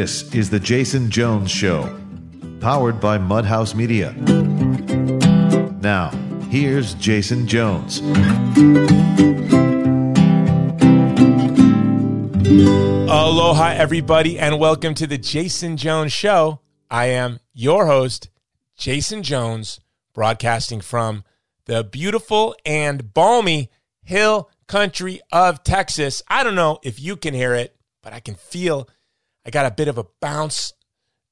This is The Jason Jones Show, powered by Mudhouse Media. Now, here's Jason Jones. Aloha, everybody, and welcome to The Jason Jones Show. I am your host, Jason Jones, broadcasting from the beautiful and balmy hill country of Texas. I don't know if you can hear it, but I can feel I got a bit of a bounce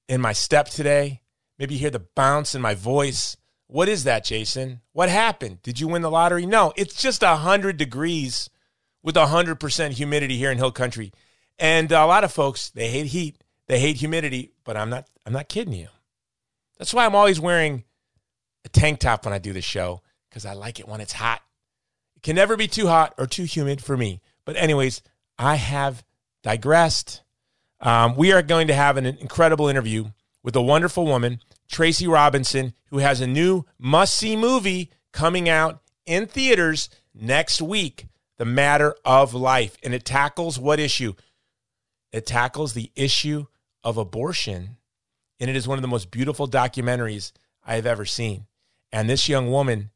in my step today. Maybe you hear the bounce in my voice. What is that, Jason? What happened? Did you win the lottery? No, it's just 100 degrees with 100% humidity here in Hill Country. And a lot of folks, they hate heat, they hate humidity, but I'm not I'm not kidding you. That's why I'm always wearing a tank top when I do the show cuz I like it when it's hot. It can never be too hot or too humid for me. But anyways, I have digressed. Um, we are going to have an incredible interview with a wonderful woman, Tracy Robinson, who has a new must see movie coming out in theaters next week The Matter of Life. And it tackles what issue? It tackles the issue of abortion. And it is one of the most beautiful documentaries I have ever seen. And this young woman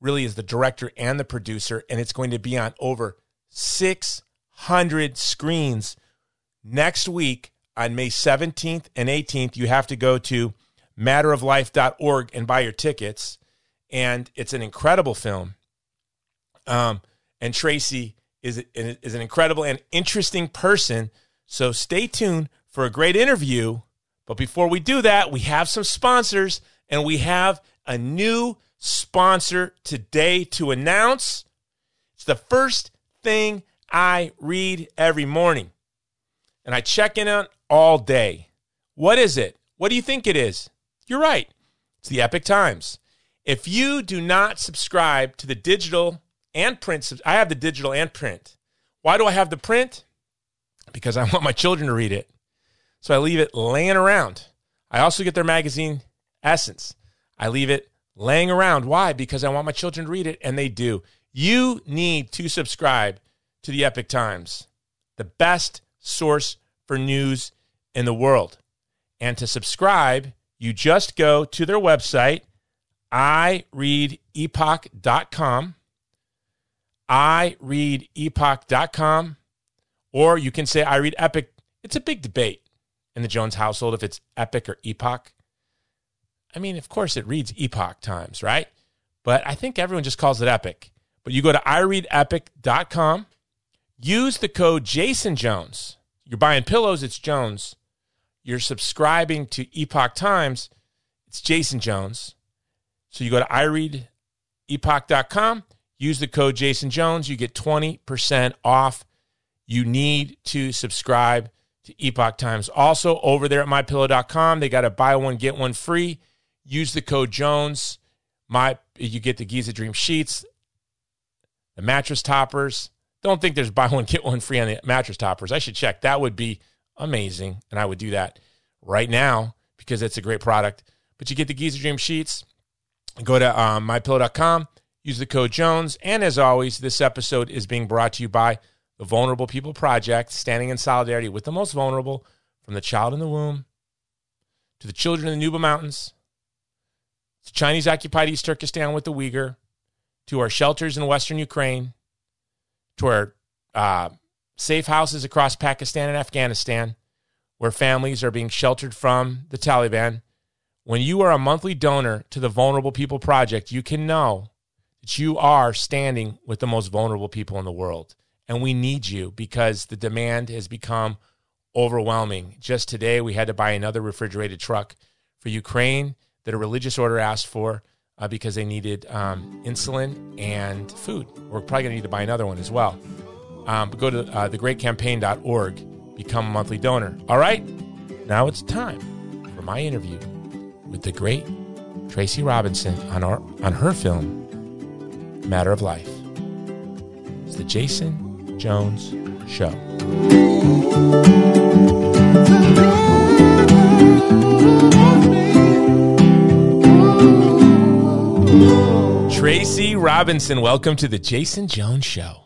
really is the director and the producer. And it's going to be on over 600 screens next week on May 17th and 18th, you have to go to matteroflife.org and buy your tickets. And it's an incredible film. Um, and Tracy is, is an incredible and interesting person. So stay tuned for a great interview. But before we do that, we have some sponsors and we have a new sponsor today to announce. It's the first thing I read every morning and I check in on all day. What is it? What do you think it is? You're right. It's the Epic Times. If you do not subscribe to the digital and print, I have the digital and print. Why do I have the print? Because I want my children to read it. So I leave it laying around. I also get their magazine, Essence. I leave it laying around. Why? Because I want my children to read it, and they do. You need to subscribe to the Epic Times, the best source for news in the world. And to subscribe, you just go to their website, ireadepoch.com, ireadepoch.com, or you can say I read Epoch. It's a big debate in the Jones household if it's Epic or Epoch. I mean, of course, it reads Epoch Times, right? But I think everyone just calls it Epic. But you go to ireadepoch.com, use the code Jason Jones you're buying pillows, it's Jones. You're subscribing to Epoch Times, it's Jason Jones. So you go to ireadepoch.com, use the code Jason Jones, you get 20% off. You need to subscribe to Epoch Times. Also, over there at mypillow.com, they got a buy one, get one free. Use the code Jones. My you get the Giza Dream sheets, the mattress toppers, don't think there's buy one, get one free on the mattress toppers. I should check. That would be amazing. And I would do that right now because it's a great product. But you get the Giza Dream sheets. Go to um, mypillow.com, use the code Jones. And as always, this episode is being brought to you by the Vulnerable People Project, standing in solidarity with the most vulnerable from the child in the womb to the children in the Nuba Mountains, to Chinese occupied East Turkestan with the Uyghur, to our shelters in Western Ukraine to our uh, safe houses across Pakistan and Afghanistan, where families are being sheltered from the Taliban. When you are a monthly donor to the Vulnerable People Project, you can know that you are standing with the most vulnerable people in the world. And we need you because the demand has become overwhelming. Just today, we had to buy another refrigerated truck for Ukraine that a religious order asked for uh, because they needed um, insulin and food. We're probably going to need to buy another one as well. Um, but go to uh, thegreatcampaign.org, become a monthly donor. All right, now it's time for my interview with the great Tracy Robinson on, our, on her film, Matter of Life. It's the Jason Jones Show. Tracy Robinson, welcome to the Jason Jones Show.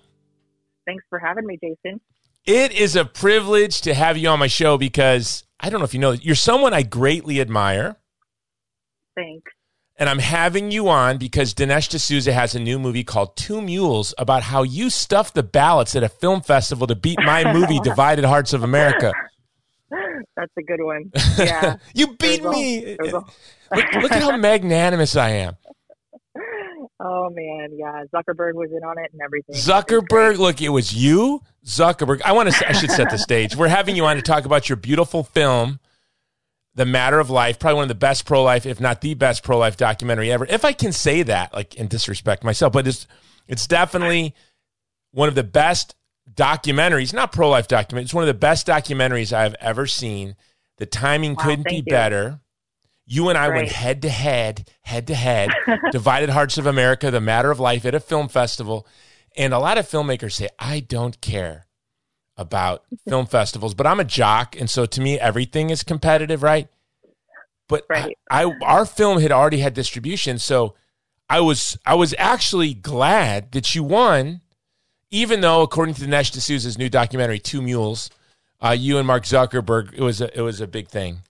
Thanks for having me, Jason. It is a privilege to have you on my show because I don't know if you know, you're someone I greatly admire. Thanks. And I'm having you on because Dinesh D'Souza has a new movie called Two Mules about how you stuffed the ballots at a film festival to beat my movie, Divided Hearts of America. That's a good one. Yeah. you beat me. a- look, look at how magnanimous I am. Oh man, yeah. Zuckerberg was in on it and everything. Zuckerberg, look, it was you, Zuckerberg. I want to. I should set the stage. We're having you on to talk about your beautiful film, "The Matter of Life." Probably one of the best pro life, if not the best pro life documentary ever. If I can say that, like in disrespect myself, but it's it's definitely one of the best documentaries. Not pro life documentary. It's one of the best documentaries I've ever seen. The timing Wow, couldn't be you. better. You and I went head to head, head to head. Divided Hearts of America, The Matter of Life at a film festival. And a lot of filmmakers say, I don't care about film festivals, but I'm a jock. And so to me, everything is competitive, right? But Right. I, I our film had already had distribution. So I was I was actually glad that you won, even though according to Dinesh D'Souza's new documentary, Two Mules, uh, you and Mark Zuckerberg, it was a, it was a big thing.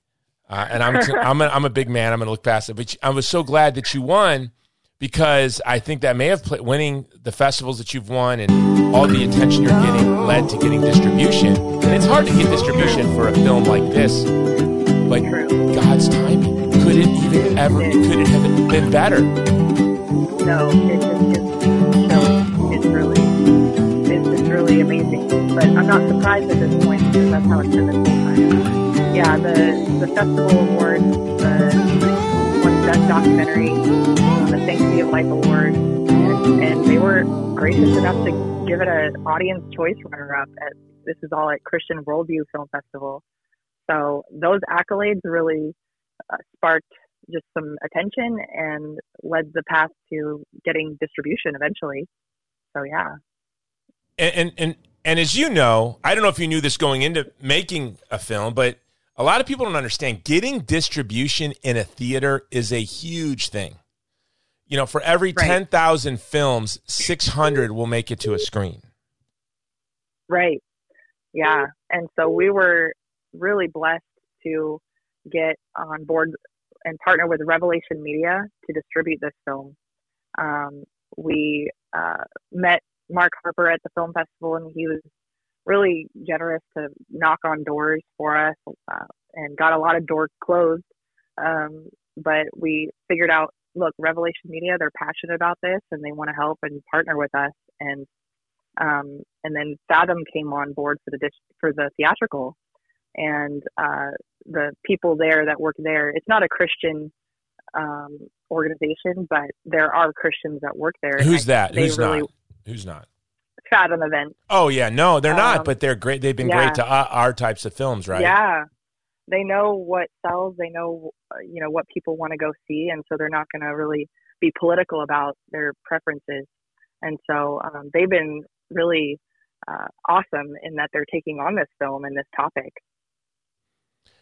Uh, and I'm I'm a, I'm a big man. I'm going to look past it, but I was so glad that you won because I think that may have played winning the festivals that you've won and all the attention you're getting led to getting distribution. And it's hard to get distribution for a film like this, but God's timing could it even ever could it have been better? No, it's just, no, it's really, it's, it's really amazing. But I'm not surprised at this point because that's how it's been this whole time. Yeah, the the festival award, the won best documentary, won the Sanctity of Life award, and, they were gracious enough to give it an audience choice runner up. At this is all at Christian Worldview Film Festival. So those accolades really uh, sparked just some attention and led the path to getting distribution eventually. So yeah. and and and as you know, I don't know if you knew this going into making a film, but a lot of people don't understand getting distribution in a theater is a huge thing. You know, for every Right. 10,000 films, 600 will make it to a screen. Right. Yeah. And so we were really blessed to get on board and partner with Revelation Media to distribute this film. Um, we uh, met Mark Harper at the film festival, and he was really generous to knock on doors for us uh, and got a lot of doors closed. Um, but we figured out look, Revelation Media, they're passionate about this and they want to help and partner with us. And um, and then Fathom came on board for the dis- for the theatrical, and uh, the people there that work there. It's not a Christian um, organization, but there are Christians that work there. Who's that? Who's really not? Who's not? Event. Oh yeah, no, they're not, Um, but they're great. They've been yeah. great to uh, our types of films, right? Yeah, they know what sells. They know you know what people want to go see, and so they're not going to really be political about their preferences. And so um, they've been really uh, awesome in that they're taking on this film and this topic.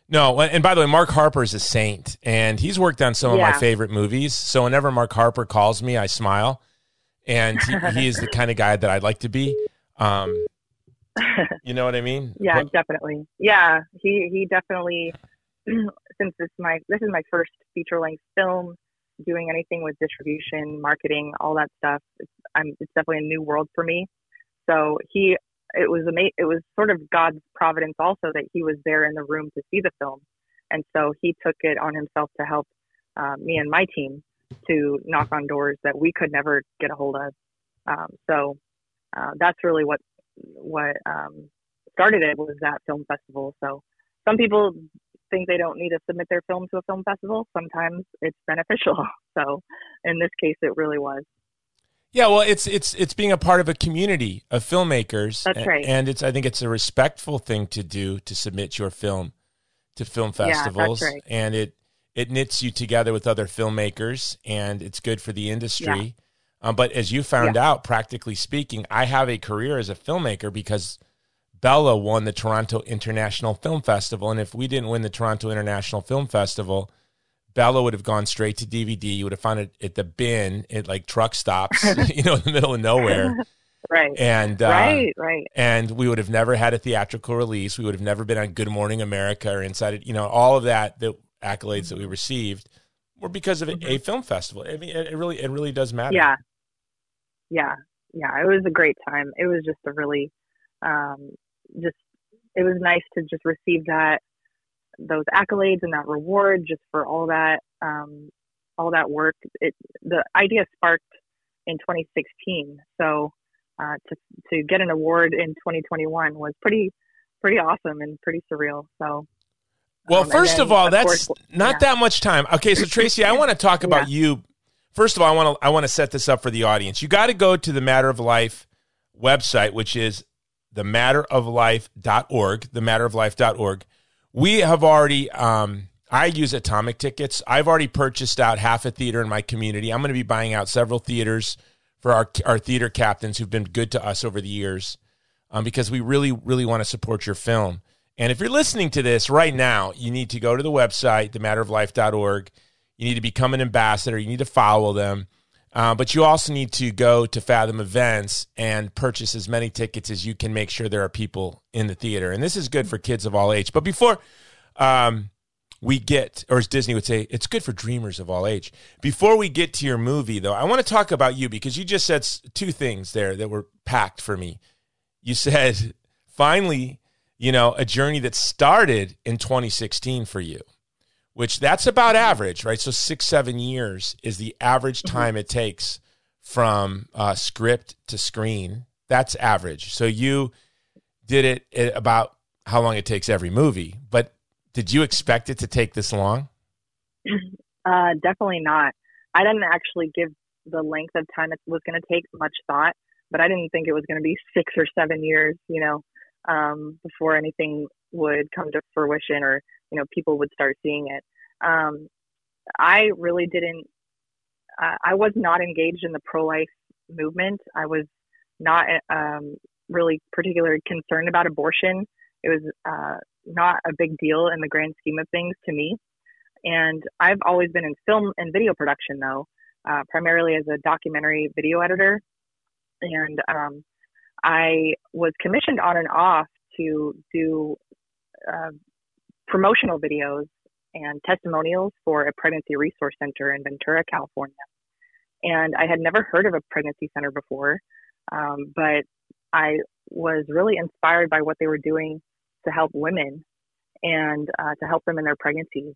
No, and by the way, Mark Harper is a saint, and he's worked on some of my favorite movies. So whenever Mark Harper calls me, I smile, and he, he is the kind of guy that I'd like to be. Um, you know what I mean? Yeah, But- definitely. Yeah, he he definitely. since this my this is my first feature length film, doing anything with distribution, marketing, all that stuff. It's, I'm it's definitely a new world for me. So he it was ama- it was sort of God's providence also that he was there in the room to see the film, and so he took it on himself to help uh, me and my team to knock on doors that we could never get a hold of. Um, so uh, that's really what what um, started it was that film festival. So some people think they don't need to submit their film to a film festival. Sometimes it's beneficial. So in this case, it really was. Yeah, well, it's it's it's being a part of a community of filmmakers. That's right. And it's I think it's a respectful thing to do to submit your film to film Yeah, that's festivals, right. and it it knits you together with other filmmakers, and it's good for the industry. Um, but as you found out, practically speaking, I have a career as a filmmaker because Bella won the Toronto International Film Festival, and if we didn't win the Toronto International Film Festival, Bella would have gone straight to DVD. You would have found it at the bin at like truck stops, you know, in the middle of nowhere. Right. And uh, right, right. And we would have never had a theatrical release. We would have never been on Good Morning America or Inside. It, you know, all of that the accolades that we received were because of a, a film festival. I mean, it, it really it really does matter. Yeah. Yeah. Yeah. It was a great time. It was just a really um, just it was nice to just receive that those accolades and that reward just for all that um, all that work. It the idea sparked in 2016, so uh, to to get an award in 2021 was pretty pretty awesome and pretty surreal. So. Well, um, first then, of all, of that's course, not yeah. that much time. Okay, so Tracy, I want to talk about yeah. you. First of all, I want to I want to set this up for the audience. You got to go to the Matter of Life website, which is thematteroflife.org, thematteroflife.org. We have already, um, I use atomic tickets. I've already purchased out half a theater in my community. I'm going to be buying out several theaters for our, our theater captains who've been good to us over the years um, because we really, really want to support your film. And if you're listening to this right now, you need to go to the website, thematteroflife.org. You need to become an ambassador. You need to follow them. Uh, but you also need to go to Fathom Events and purchase as many tickets as you can make sure there are people in the theater. And this is good for kids of all age. But before um, we get, or as Disney would say, it's good for dreamers of all age. Before we get to your movie, though, I want to talk about you because you just said two things there that were packed for me. You said, finally, you know, a journey that started in 2016 for you which that's about average, right? So six, seven years is the average mm-hmm. time it takes from uh, script to screen. That's average. So you did it at about how long it takes every movie, but did you expect it to take this long? Uh, definitely not. I didn't actually give the length of time it was going to take much thought, but I didn't think it was going to be six or seven years, you know, um, before anything would come to fruition or you know people would start seeing it. Um, I really didn't. Uh, I was not engaged in the pro-life movement. I was not um, really particularly concerned about abortion. It was uh, not a big deal in the grand scheme of things to me. And I've always been in film and video production, though, uh, primarily as a documentary video editor. And um, I was commissioned on and off to do uh, promotional videos and testimonials for a pregnancy resource center in Ventura, California. And I had never heard of a pregnancy center before, um, but I was really inspired by what they were doing to help women and uh, to help them in their pregnancies.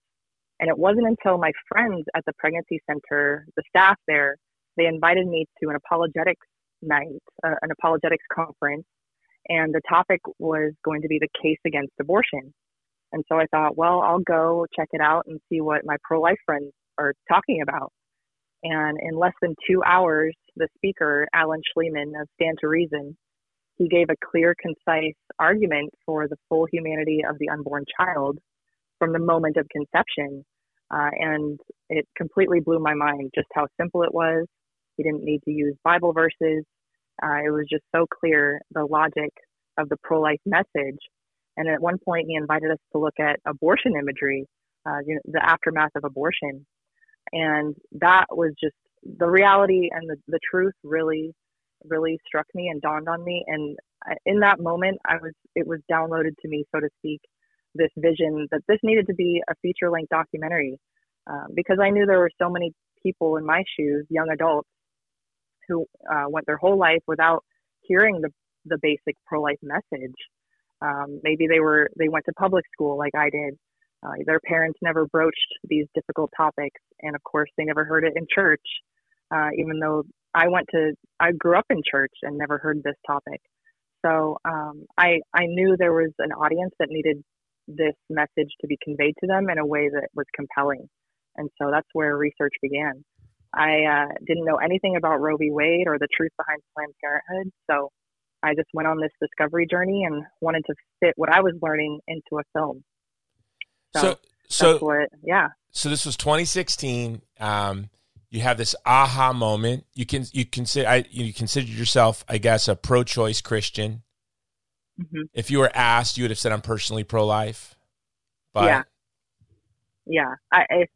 And it wasn't until my friends at the pregnancy center, the staff there, they invited me to an apologetics night, uh, an apologetics conference, and the topic was going to be the case against abortion. And so I thought, well, I'll go check it out and see what my pro life friends are talking about. And in less than two hours, the speaker, Alan Shlemon of Stand to Reason, he gave a clear, concise argument for the full humanity of the unborn child from the moment of conception. Uh, and it completely blew my mind just how simple it was. He didn't need to use Bible verses. Uh, it was just so clear the logic of the pro life message and at one point, he invited us to look at abortion imagery, uh, you know, the aftermath of abortion. And that was just the reality and the, the truth really, really struck me and dawned on me. And in that moment, I was, it was downloaded to me, so to speak, this vision that this needed to be a feature length documentary um, because I knew there were so many people in my shoes, young adults, who uh, went their whole life without hearing the, the basic pro life message. Um, maybe they were they went to public school like I did. Uh, their parents never broached these difficult topics, and of course, they never heard it in church. Uh, even though I went to, I grew up in church and never heard this topic. So um, I I knew there was an audience that needed this message to be conveyed to them in a way that was compelling, and so that's where research began. I uh, didn't know anything about Roe v. Wade or the truth behind Planned Parenthood, so I just went on this discovery journey and wanted to fit what I was learning into a film. So, so, so what, yeah. So this was 2016. Um, you have this aha moment. You can you consider I, you consider yourself, I guess, a pro-choice Christian. Mm-hmm. If you were asked, you would have said, "I'm personally pro-life." But yeah, yeah. I, I,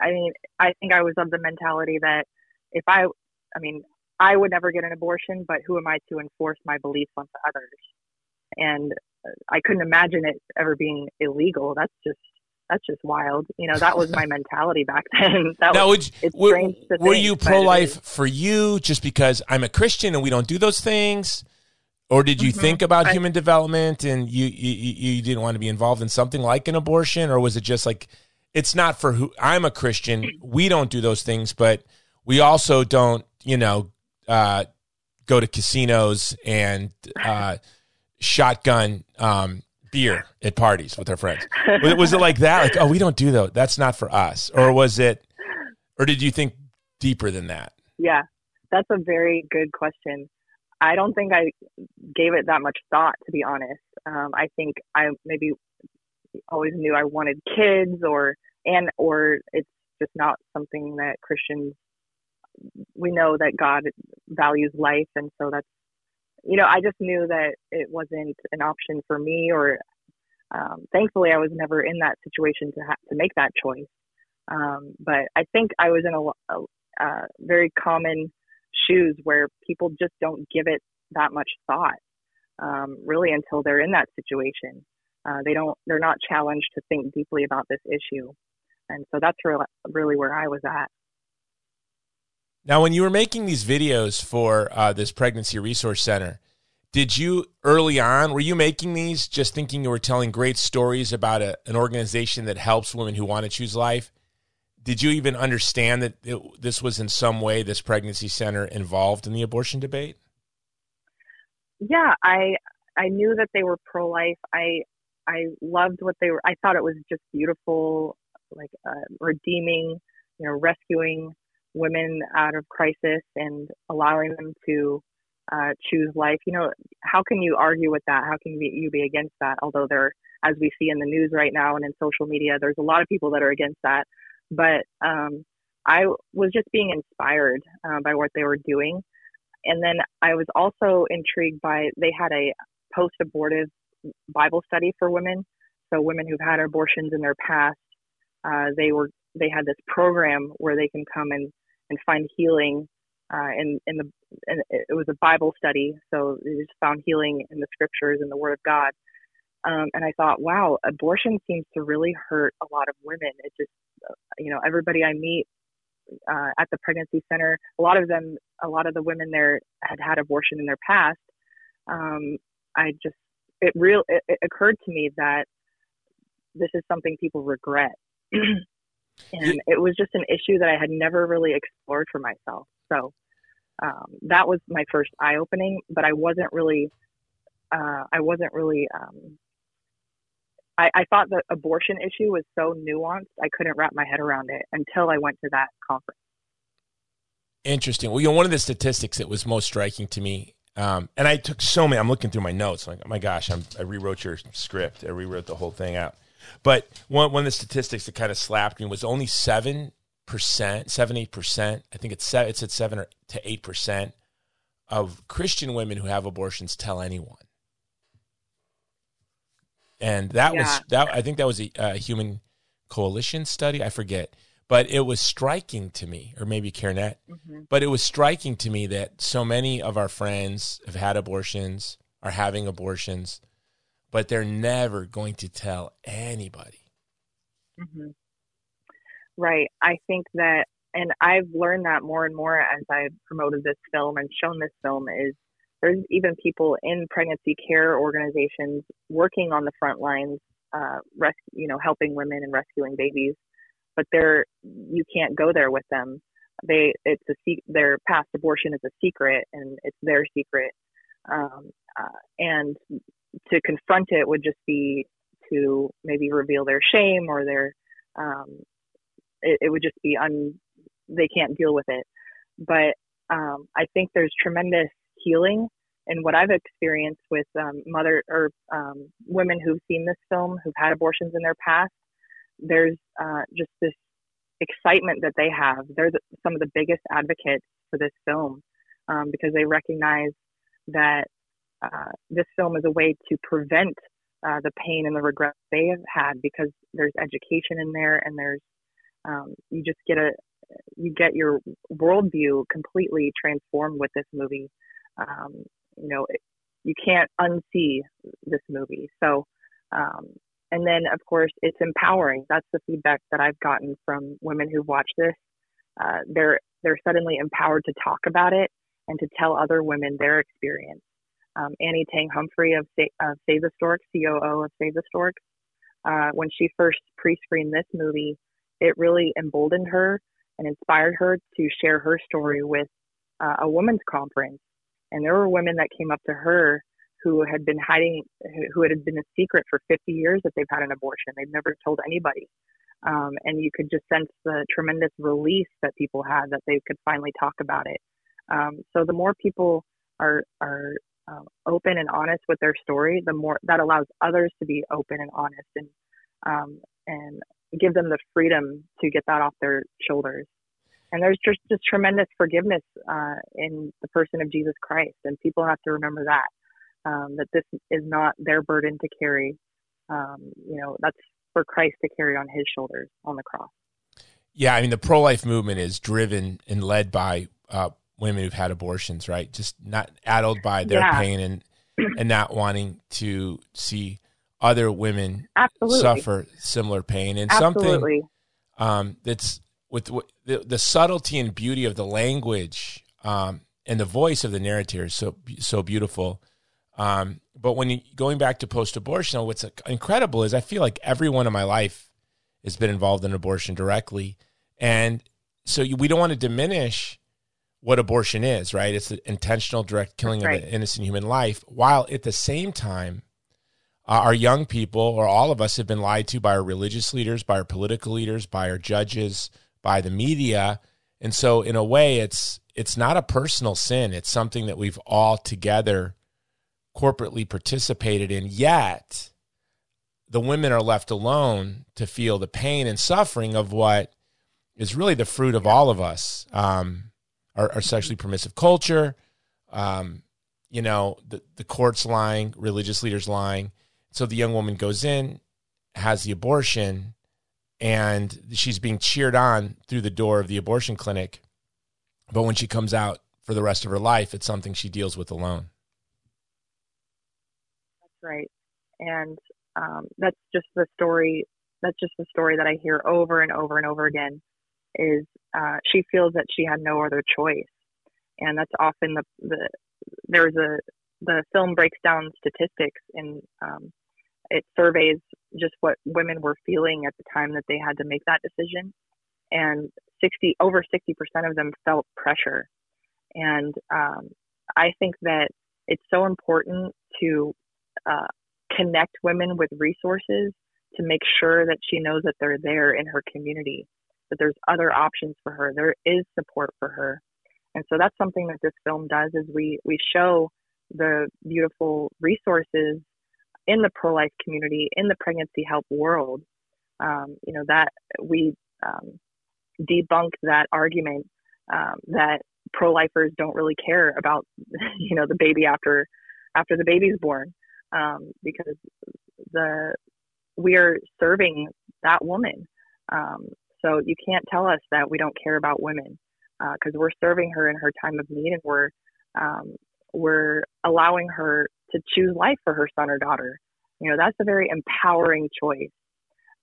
I mean, I think I was of the mentality that if I, I mean, I would never get an abortion, but who am I to enforce my beliefs onto others? And uh, I couldn't imagine it ever being illegal. That's just that's just wild. You know, that was my mentality back then. That now, was, would, were, were you pro life for you just because I'm a Christian and we don't do those things? Or did you mm-hmm. think about I, human development and you, you you didn't want to be involved in something like an abortion, or was it just like it's not for who I'm a Christian, we don't do those things, but we also don't, you know, uh, go to casinos and uh, shotgun um, beer at parties with our friends. Was it like that? Like, oh, we don't do that. That's not for us. Or was it, or did you think deeper than that? Yeah, that's a very good question. I don't think I gave it that much thought, to be honest. Um, I think I maybe always knew I wanted kids, or and or it's just not something that Christians. We know that God values life, and so that's you know, I just knew that it wasn't an option for me, or um, thankfully, I was never in that situation to have to make that choice. Um, but I think I was in a, a, a, very common shoes where people just don't give it that much thought, um, really, until they're in that situation. Uh, they don't, they're not challenged to think deeply about this issue, and so that's really, really where I was at. Now, when you were making these videos for uh, this pregnancy resource center, did you early on were you making these just thinking you were telling great stories about a, an organization that helps women who want to choose life? Did you even understand that it, this was in some way this pregnancy center involved in the abortion debate? Yeah, I I knew that they were pro life. I I loved what they were. I thought it was just beautiful, like uh, redeeming, you know, rescuing women out of crisis and allowing them to uh, choose life. You know, how can you argue with that? How can you be against that? Although there, as we see in the news right now and in social media, there's a lot of people that are against that. But um, I was just being inspired uh, by what they were doing. And then I was also intrigued by they had a post abortive Bible study for women. So women who've had abortions in their past, uh, they were they had this program where they can come and and find healing uh, in in the in, it was a Bible study, so they just found healing in the scriptures and the Word of God. Um, and I thought, wow, abortion seems to really hurt a lot of women. It just, uh, you know, everybody I meet uh, at the pregnancy center, a lot of them, a lot of the women there had had abortion in their past. Um, I just, it real, it, it occurred to me that this is something people regret. and it was just an issue that I had never really explored for myself. So um, that was my first eye opening, but I wasn't really, uh, I wasn't really, um, I, I thought the abortion issue was so nuanced, I couldn't wrap my head around it until I went to that conference. Interesting. Well, you know, one of the statistics that was most striking to me, um, and I took so many, I'm looking through my notes, like, oh my gosh, I'm, I rewrote your script, I rewrote the whole thing out. But one, one of the statistics that kind of slapped me was only seven percent, seven eight percent. I think it's it's at seven or to eight percent of Christian women who have abortions tell anyone. And that yeah. was that. I think that was a, a, human coalition study. I forget, but it was striking to me, or maybe CareNet. Mm-hmm. But it was striking to me that so many of our friends have had abortions, are having abortions, but they're never going to tell anybody. Mm-hmm. Right. I think that, and I've learned that more and more as I've promoted this film and shown this film is there's even people in pregnancy care organizations working on the front lines, uh, you know, helping women and rescuing babies, but they're, you can't go there with them. They, it's a, their past abortion is a secret and it's their secret. Um, uh, and to confront it would just be to maybe reveal their shame or their um, it, it, would just be un they can't deal with it but um, i think there's tremendous healing in what i've experienced with um, mother or um, women who've seen this film who've had abortions in their past there's uh, just this excitement that they have they're the, some of the biggest advocates for this film um, because they recognize that uh, this film is a way to prevent uh, the pain and the regret they have had because there's education in there and there's um, you just get a you get your worldview completely transformed with this movie. Um, you know, you can't unsee this movie. So, um, and then of course it's empowering. That's the feedback that I've gotten from women who've watched this. Uh, they're they're suddenly empowered to talk about it and to tell other women their experience. Um, Annie Tang Humphrey of, Sa- of Save the Storks, COO of Save the Storks, uh, when she first pre-screened this movie, it really emboldened her and inspired her to share her story with uh, a women's conference. And there were women that came up to her who had been hiding, who had been a secret for 50 years that they've had an abortion. They've never told anybody. Um, and you could just sense the tremendous release that people had that they could finally talk about it. Um, so the more people are are uh, open and honest with their story, the more that allows others to be open and honest and um, and give them the freedom to get that off their shoulders. And there's just, just tremendous forgiveness uh, in the person of Jesus Christ, and people have to remember that um, that this is not their burden to carry. Um, you know, that's for Christ to carry on His shoulders on the cross. Yeah, I mean, the pro-life movement is driven and led by uh, women who've had abortions, right? Just not addled by their yeah. pain and and not wanting to see other women Absolutely. suffer similar pain and Absolutely. something um, that's with, the, the, subtlety and beauty of the language um, and the voice of the narrator is so so beautiful. Um, but when you going back to post-abortion, what's incredible is I feel like everyone in my life has been involved in abortion directly, and so you, we don't want to diminish what abortion is, right? It's the intentional direct killing right. of an innocent human life, while at the same time, uh, our young people or all of us have been lied to by our religious leaders, by our political leaders, by our judges, by the media, and so in a way, it's it's not a personal sin. It's something that we've all together corporately participated in. Yet, the women are left alone to feel the pain and suffering of what is really the fruit of all of us. Um, our, our sexually permissive culture, um, you know, the, the courts lying, religious leaders lying. So the young woman goes in, has the abortion, and she's being cheered on through the door of the abortion clinic. But when she comes out for the rest of her life, it's something she deals with alone. Right. And um, that's just the story. That's just the story that I hear over and over and over again is uh, she feels that she had no other choice, and that's often the the there's a the film breaks down statistics and um, it surveys just what women were feeling at the time that they had to make that decision, and 60 over 60 percent of them felt pressure, and um, I think that it's so important to uh, connect women with resources to make sure that she knows that they're there in her community that there's other options for her. There is support for her. And so that's something that this film does is we we show the beautiful resources in the pro-life community, in the pregnancy help world. Um, you know that we um, debunk that argument um, that pro-lifers don't really care about you know the baby after after the baby's born um, because the we are serving that woman um, so you can't tell us that we don't care about women because uh, we're serving her in her time of need and we're um, we're allowing her to choose life for her son or daughter. You know, that's a very empowering choice.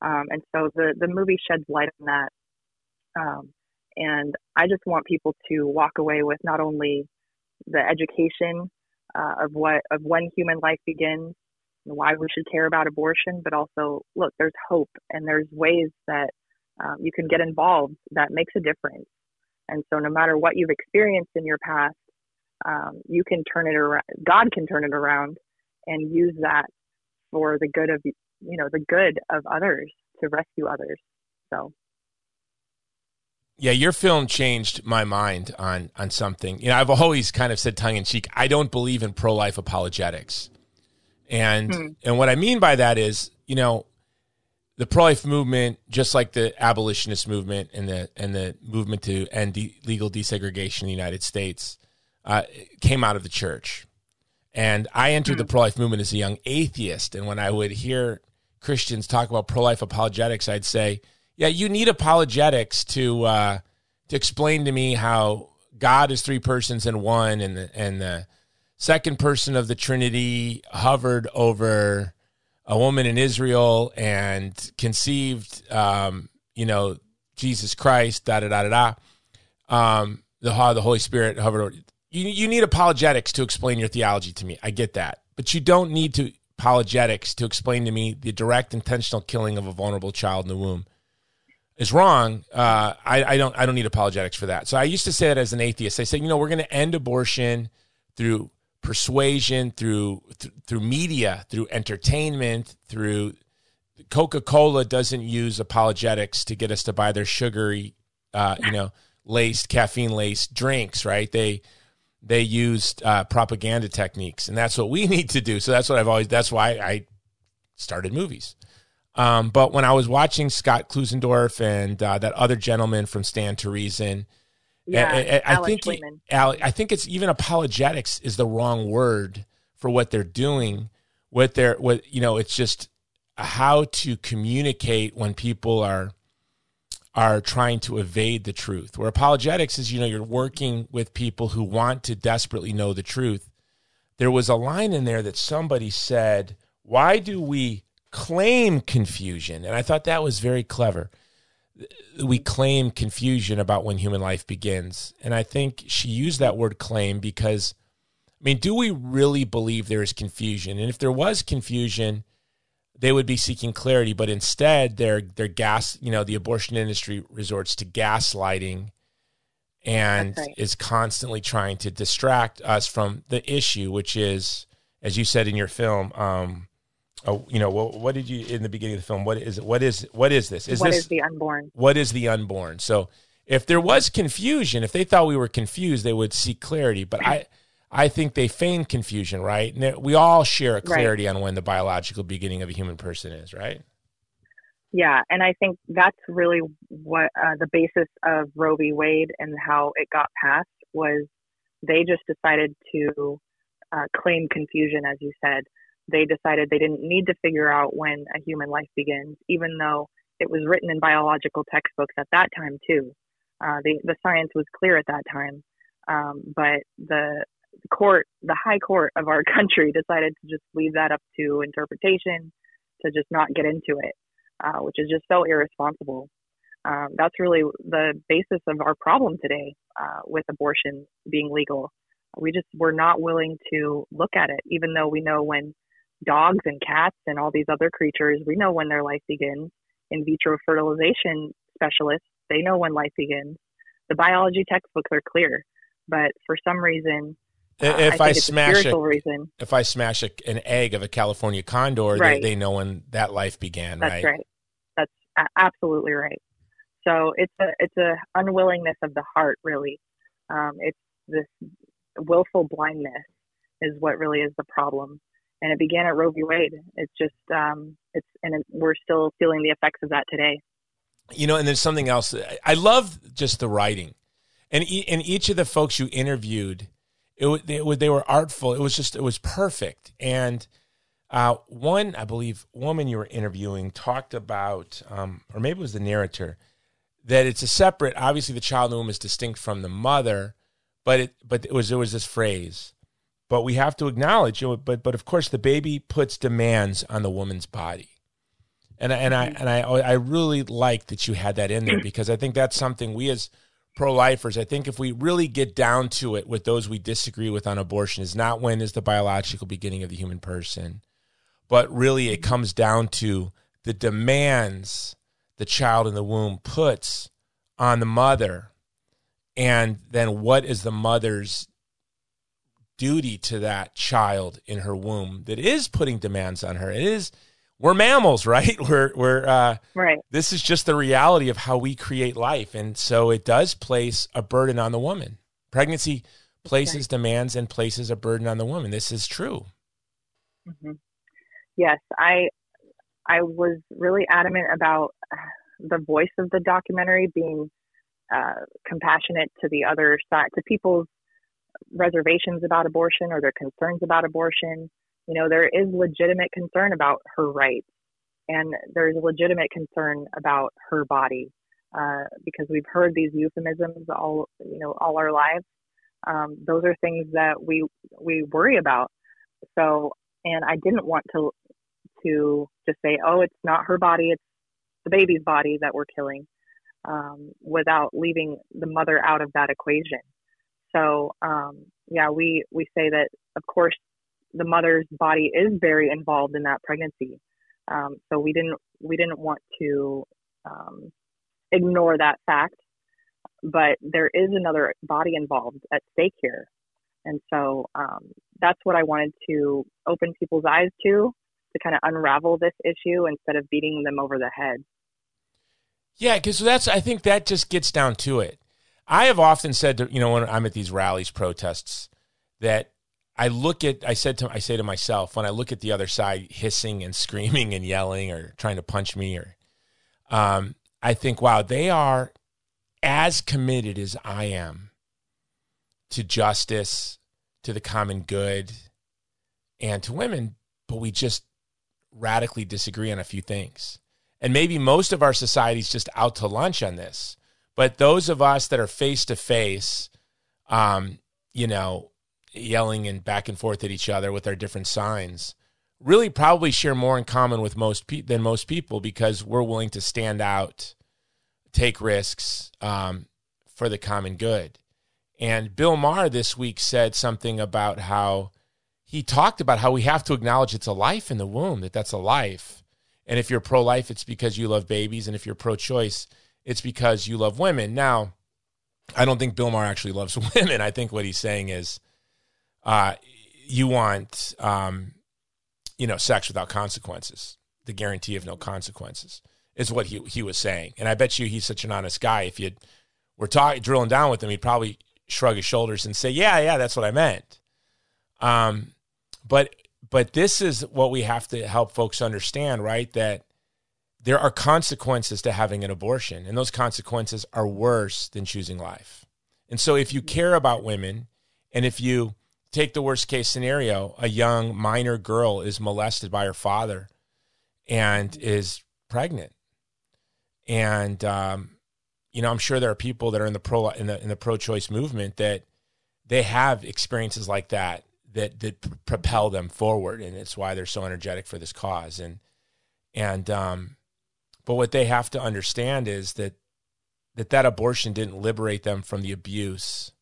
Um, and so the, the movie sheds light on that. Um, and I just want people to walk away with not only the education uh, of what of when human life begins and why we should care about abortion, but also look, there's hope and there's ways that um, you can get involved that makes a difference. And so, no matter what you've experienced in your past, um, you can turn it around. God can turn it around and use that for the good of you know the good of others to rescue others. So. Yeah, your film changed my mind on on something. You know, I've always kind of said tongue in cheek, I don't believe in pro life apologetics, and hmm. and what I mean by that is, you know, the pro-life movement, just like the abolitionist movement and the and the movement to end de- legal desegregation in the United States, uh, came out of the church. And I entered the hmm. pro-life movement as a young atheist, and when I would hear Christians talk about pro-life apologetics, I'd say, "Yeah, you need apologetics to uh, to explain to me how God is three persons in one, and the, and the second person of the Trinity hovered over a woman in Israel and conceived, um, you know, Jesus Christ, da da da da da. Um, the the Holy Spirit hovered over. You you need apologetics to explain your theology to me. I get that, but you don't need to apologetics to explain to me the direct intentional killing of a vulnerable child in the womb is wrong. Uh, I, I don't I don't need apologetics for that. So I used to say that as an atheist. I said, you know, we're going to end abortion through persuasion, through th- through media, through entertainment, through Coca Cola doesn't use apologetics to get us to buy their sugary, uh, you know, laced caffeine laced drinks, right? They they used uh, propaganda techniques, and that's what we need to do. So that's what I've always. That's why I started movies. Um, but when I was watching Scott Klusendorf and uh, that other gentleman from Stand to Reason, yeah, I, think he, I think it's even apologetics is the wrong word for what they're doing. What they're what you know, it's just how to communicate when people are are trying to evade the truth. Where apologetics is, you know, you're working with people who want to desperately know the truth. There was a line in there that somebody said, Why do we claim confusion? And I thought that was very clever. We claim confusion about when human life begins. And I think she used that word claim because, I mean, do we really believe there is confusion? And if there was confusion, they would be seeking clarity, but instead they're they're gas. You know, the abortion industry resorts to gaslighting, and right. is constantly trying to distract us from the issue, which is, as you said in your film. Um, Oh, you know what, what? did you in the beginning of the film? What is it? What is what is this? Is what this is the unborn? What is the unborn? So, if there was confusion, if they thought we were confused, they would seek clarity. But I, I think they feign confusion, right? And we all share a clarity right. on when the biological beginning of a human person is, right? Yeah, and I think that's really what uh, the basis of Roe v. Wade and how it got passed was they just decided to uh, claim confusion, as you said. They decided they didn't need to figure out when a human life begins, even though it was written in biological textbooks at that time too. Uh, the the science was clear at that time, um, but the court, the high court of our country, decided to just leave that up to interpretation, to just not get into it, uh, which is just so irresponsible. Um, that's really the basis of our problem today uh, with abortion being legal. We just we're not willing to look at it, even though we know when dogs and cats and all these other creatures, we know when their life begins. In vitro fertilization specialists, they know when life begins. The biology textbooks are clear, but for some reason, uh, if I, I smash a, reason. if I smash a, an egg of a California condor, right. they, they know when that life began. That's right. right. That's absolutely right. So it's a it's a unwillingness of the heart, really. Um, it's this willful blindness is what really is the problem, and it began at Roe v. Wade. It's just um, it's and it, we're still feeling the effects of that today. You know, and there's something else. I love just the writing, and e- and each of the folks you interviewed it, it, they were artful. It was just it was perfect. And uh, one, I believe, woman you were interviewing talked about, um, or maybe it was the narrator, that it's a separate. Obviously, the child in the womb is distinct from the mother, but it but it was there was this phrase. But we have to acknowledge, but but of course, the baby puts demands on the woman's body. And and I and I I really like that you had that in there because I think that's something we as pro lifers, I think if we really get down to it with those we disagree with on abortion, is not when is the biological beginning of the human person, but really it comes down to the demands the child in the womb puts on the mother. And then what is the mother's duty to that child in her womb that is putting demands on her? It is we're mammals, right? We're we're uh, right. This is just the reality of how we create life, and so it does place a burden on the woman. Pregnancy places demands and places a burden on the woman. This is true. Mm-hmm. Yes, I I was really adamant about the voice of the documentary being uh, compassionate to the other side, to people's reservations about abortion or their concerns about abortion you know, there is legitimate concern about her rights and there's a legitimate concern about her body. uh, because we've heard these euphemisms all you know all our lives. Um, those are things that we we worry about. So, and I didn't want to to just say, oh, it's not her body, it's the baby's body that we're killing, um, without leaving the mother out of that equation. So, um, yeah, we we say that of course the mother's body is very involved in that pregnancy. Um, so we didn't we didn't want to um, ignore that fact, but there is another body involved at stake here, and so um, that's what I wanted to open people's eyes to to kind of unravel this issue instead of beating them over the head. Yeah, because that's I think that just gets down to it. I have often said, to, you know, when I'm at these rallies, protests, that I look at, I said to, I say to myself, when I look at the other side hissing and screaming and yelling or trying to punch me, or, um, I think, wow, they are as committed as I am to justice, to the common good, and to women, but we just radically disagree on a few things. And maybe most of our society is just out to lunch on this. But those of us that are face to face, you know, yelling and back and forth at each other with our different signs, really probably share more in common with most pe- than most people because we're willing to stand out, take risks um, for the common good. And Bill Maher this week said something about how he talked about how we have to acknowledge it's a life in the womb, that that's a life. And if you're pro life, it's because you love babies. And if you're pro choice, it's because you love women. Now, I don't think Bill Maher actually loves women. I think what he's saying is uh, you want, um, you know, sex without consequences, the guarantee of no consequences is what he, he was saying. And I bet you he's such an honest guy. If you were talking, drilling down with him, he'd probably shrug his shoulders and say, yeah, yeah, that's what I meant. Um, but, but this is what we have to help folks understand, right? That there are consequences to having an abortion, and those consequences are worse than choosing life. And so, if you care about women, and if you take the worst case scenario, a young minor girl is molested by her father and is pregnant, and um, you know, I'm sure there are people that are in the pro in the in the pro-choice movement that they have experiences like that that that propel them forward, and it's why they're so energetic for this cause. And and um, but what they have to understand is that that that abortion didn't liberate them from the abuse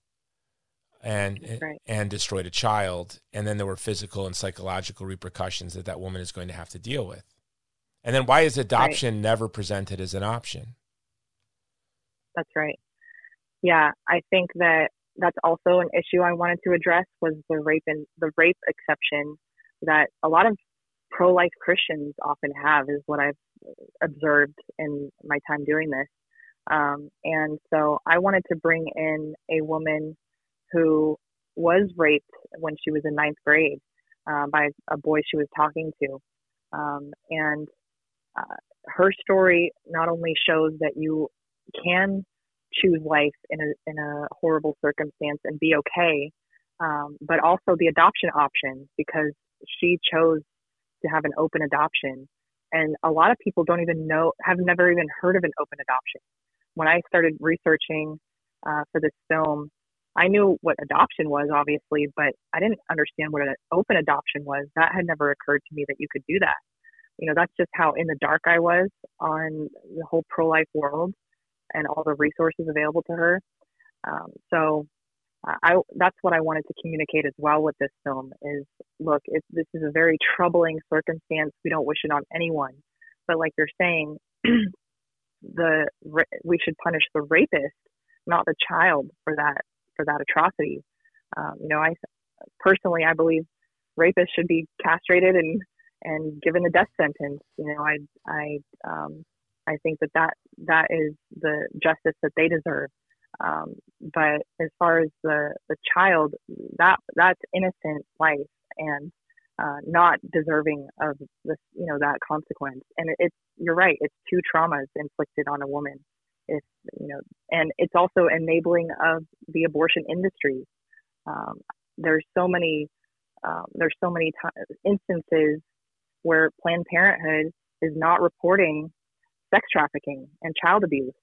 and right. and destroyed a child and then there were physical and psychological repercussions that that woman is going to have to deal with and then why is adoption right. never presented as an option that's right yeah i think that that's also an issue i wanted to address was the rape and the rape exception that a lot of pro-life christians often have is what i've observed in my time doing this. Um, and so I wanted to bring in a woman who was raped when she was in ninth grade uh, by a boy she was talking to. Um, and uh, her story not only shows that you can choose life in a, in a horrible circumstance and be okay, um, but also the adoption option because she chose to have an open adoption and a lot of people don't even know, have never even heard of an open adoption. When I started researching uh, for this film, I knew what adoption was, obviously, but I didn't understand what an open adoption was. That had never occurred to me that you could do that. You know, that's just how in the dark I was on the whole pro life world and all the resources available to her. Um, so I that's what I wanted to communicate as well with this film is look, it, this is a very troubling circumstance. We don't wish it on anyone, but like you're saying, the we should punish the rapist, not the child, for that for that atrocity. Um, you know, I personally I believe rapists should be castrated and and given a death sentence. You know, I I um, I think that that that is the justice that they deserve. Um, but as far as the, the child, that that's innocent life and uh, not deserving of this, you know, that consequence. And it's you're right. It's two traumas inflicted on a woman. It's you know, and it's also enabling of the abortion industry. Um, there's so many um, there's so many t- instances where Planned Parenthood is not reporting sex trafficking and child abuse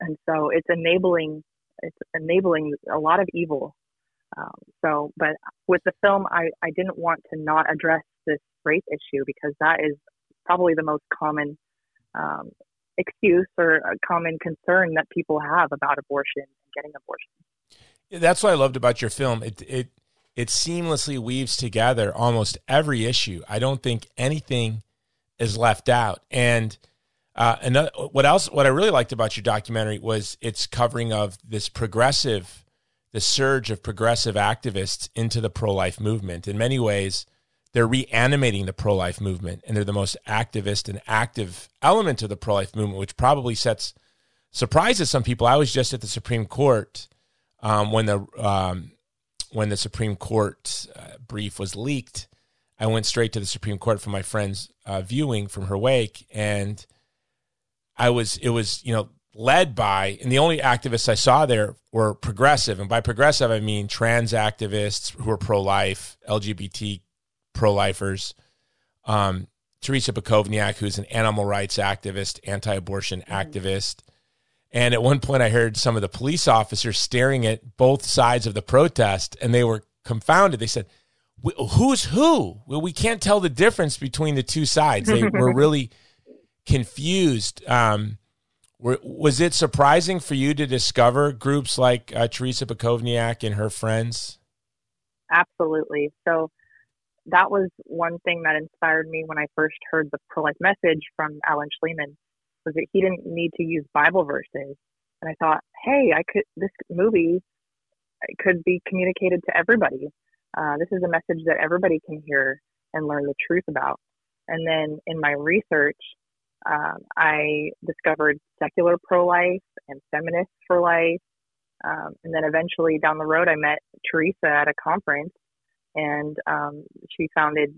and so it's enabling it's enabling a lot of evil. Um, so, but with the film, I I didn't want to not address this race issue because that is probably the most common um, excuse or a common concern that people have about abortion and getting abortion. That's what I loved about your film. It it it seamlessly weaves together almost every issue. I don't think anything is left out. And uh, what else? What I really liked about your documentary was its covering of this progressive, the surge of progressive activists into the pro-life movement. In many ways, they're reanimating the pro-life movement, and they're the most activist and active element of the pro-life movement, which probably sets surprises some people. I was just at the Supreme Court um, when the um, when the Supreme Court uh, brief was leaked. I went straight to the Supreme Court for my friend's uh, viewing from her wake, and I was it was you know led by and the only activists I saw there were progressive, and by progressive I mean trans activists who are pro life, LGBT pro lifers. Um, Terrisa Bukovinac, who's an animal rights activist, anti abortion mm-hmm. activist. And at one point, I heard some of the police officers staring at both sides of the protest, and they were confounded. They said, Who's who? Well, we can't tell the difference between the two sides. They were really confused. Um, were, was it surprising for you to discover groups like uh, Terrisa Bukovinac and her friends? Absolutely. So that was one thing that inspired me when I first heard the pro life message from Alan Shlemon was that he didn't need to use Bible verses. And I thought, hey, I could this movie could be communicated to everybody. Uh, this is a message that everybody can hear and learn the truth about. And then in my research, um, I discovered secular pro life and feminist for life. Um, and then eventually down the road, I met Terrisa at a conference and um, she founded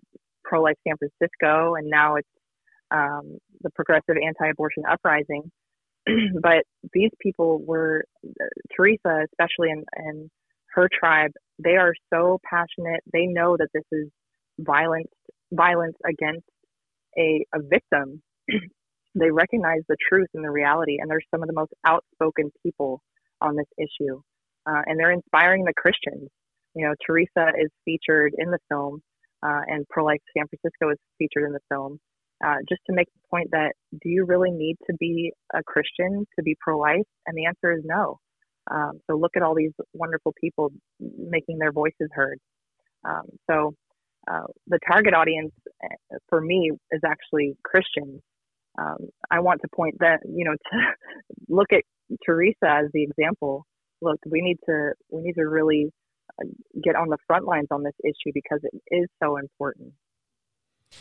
Pro Life San Francisco. And now it's um, the Progressive Anti Abortion Uprising. but these people were, uh, Terrisa, especially in, in her tribe, they are so passionate. They know that this is violence, violence against a, a victim they recognize the truth and the reality, and they're some of the most outspoken people on this issue. Uh, and they're inspiring the Christians. You know, Terrisa is featured in the film, uh, and Pro Life San Francisco is featured in the film, uh, just to make the point that do you really need to be a Christian to be pro life? And the answer is no. Um, so look at all these wonderful people making their voices heard. Um, so uh, the target audience uh, for me is actually Christians um, I want to point that you know to look at Terrisa as the example. Look, we need to we need to really uh, get on the front lines on this issue because it is so important.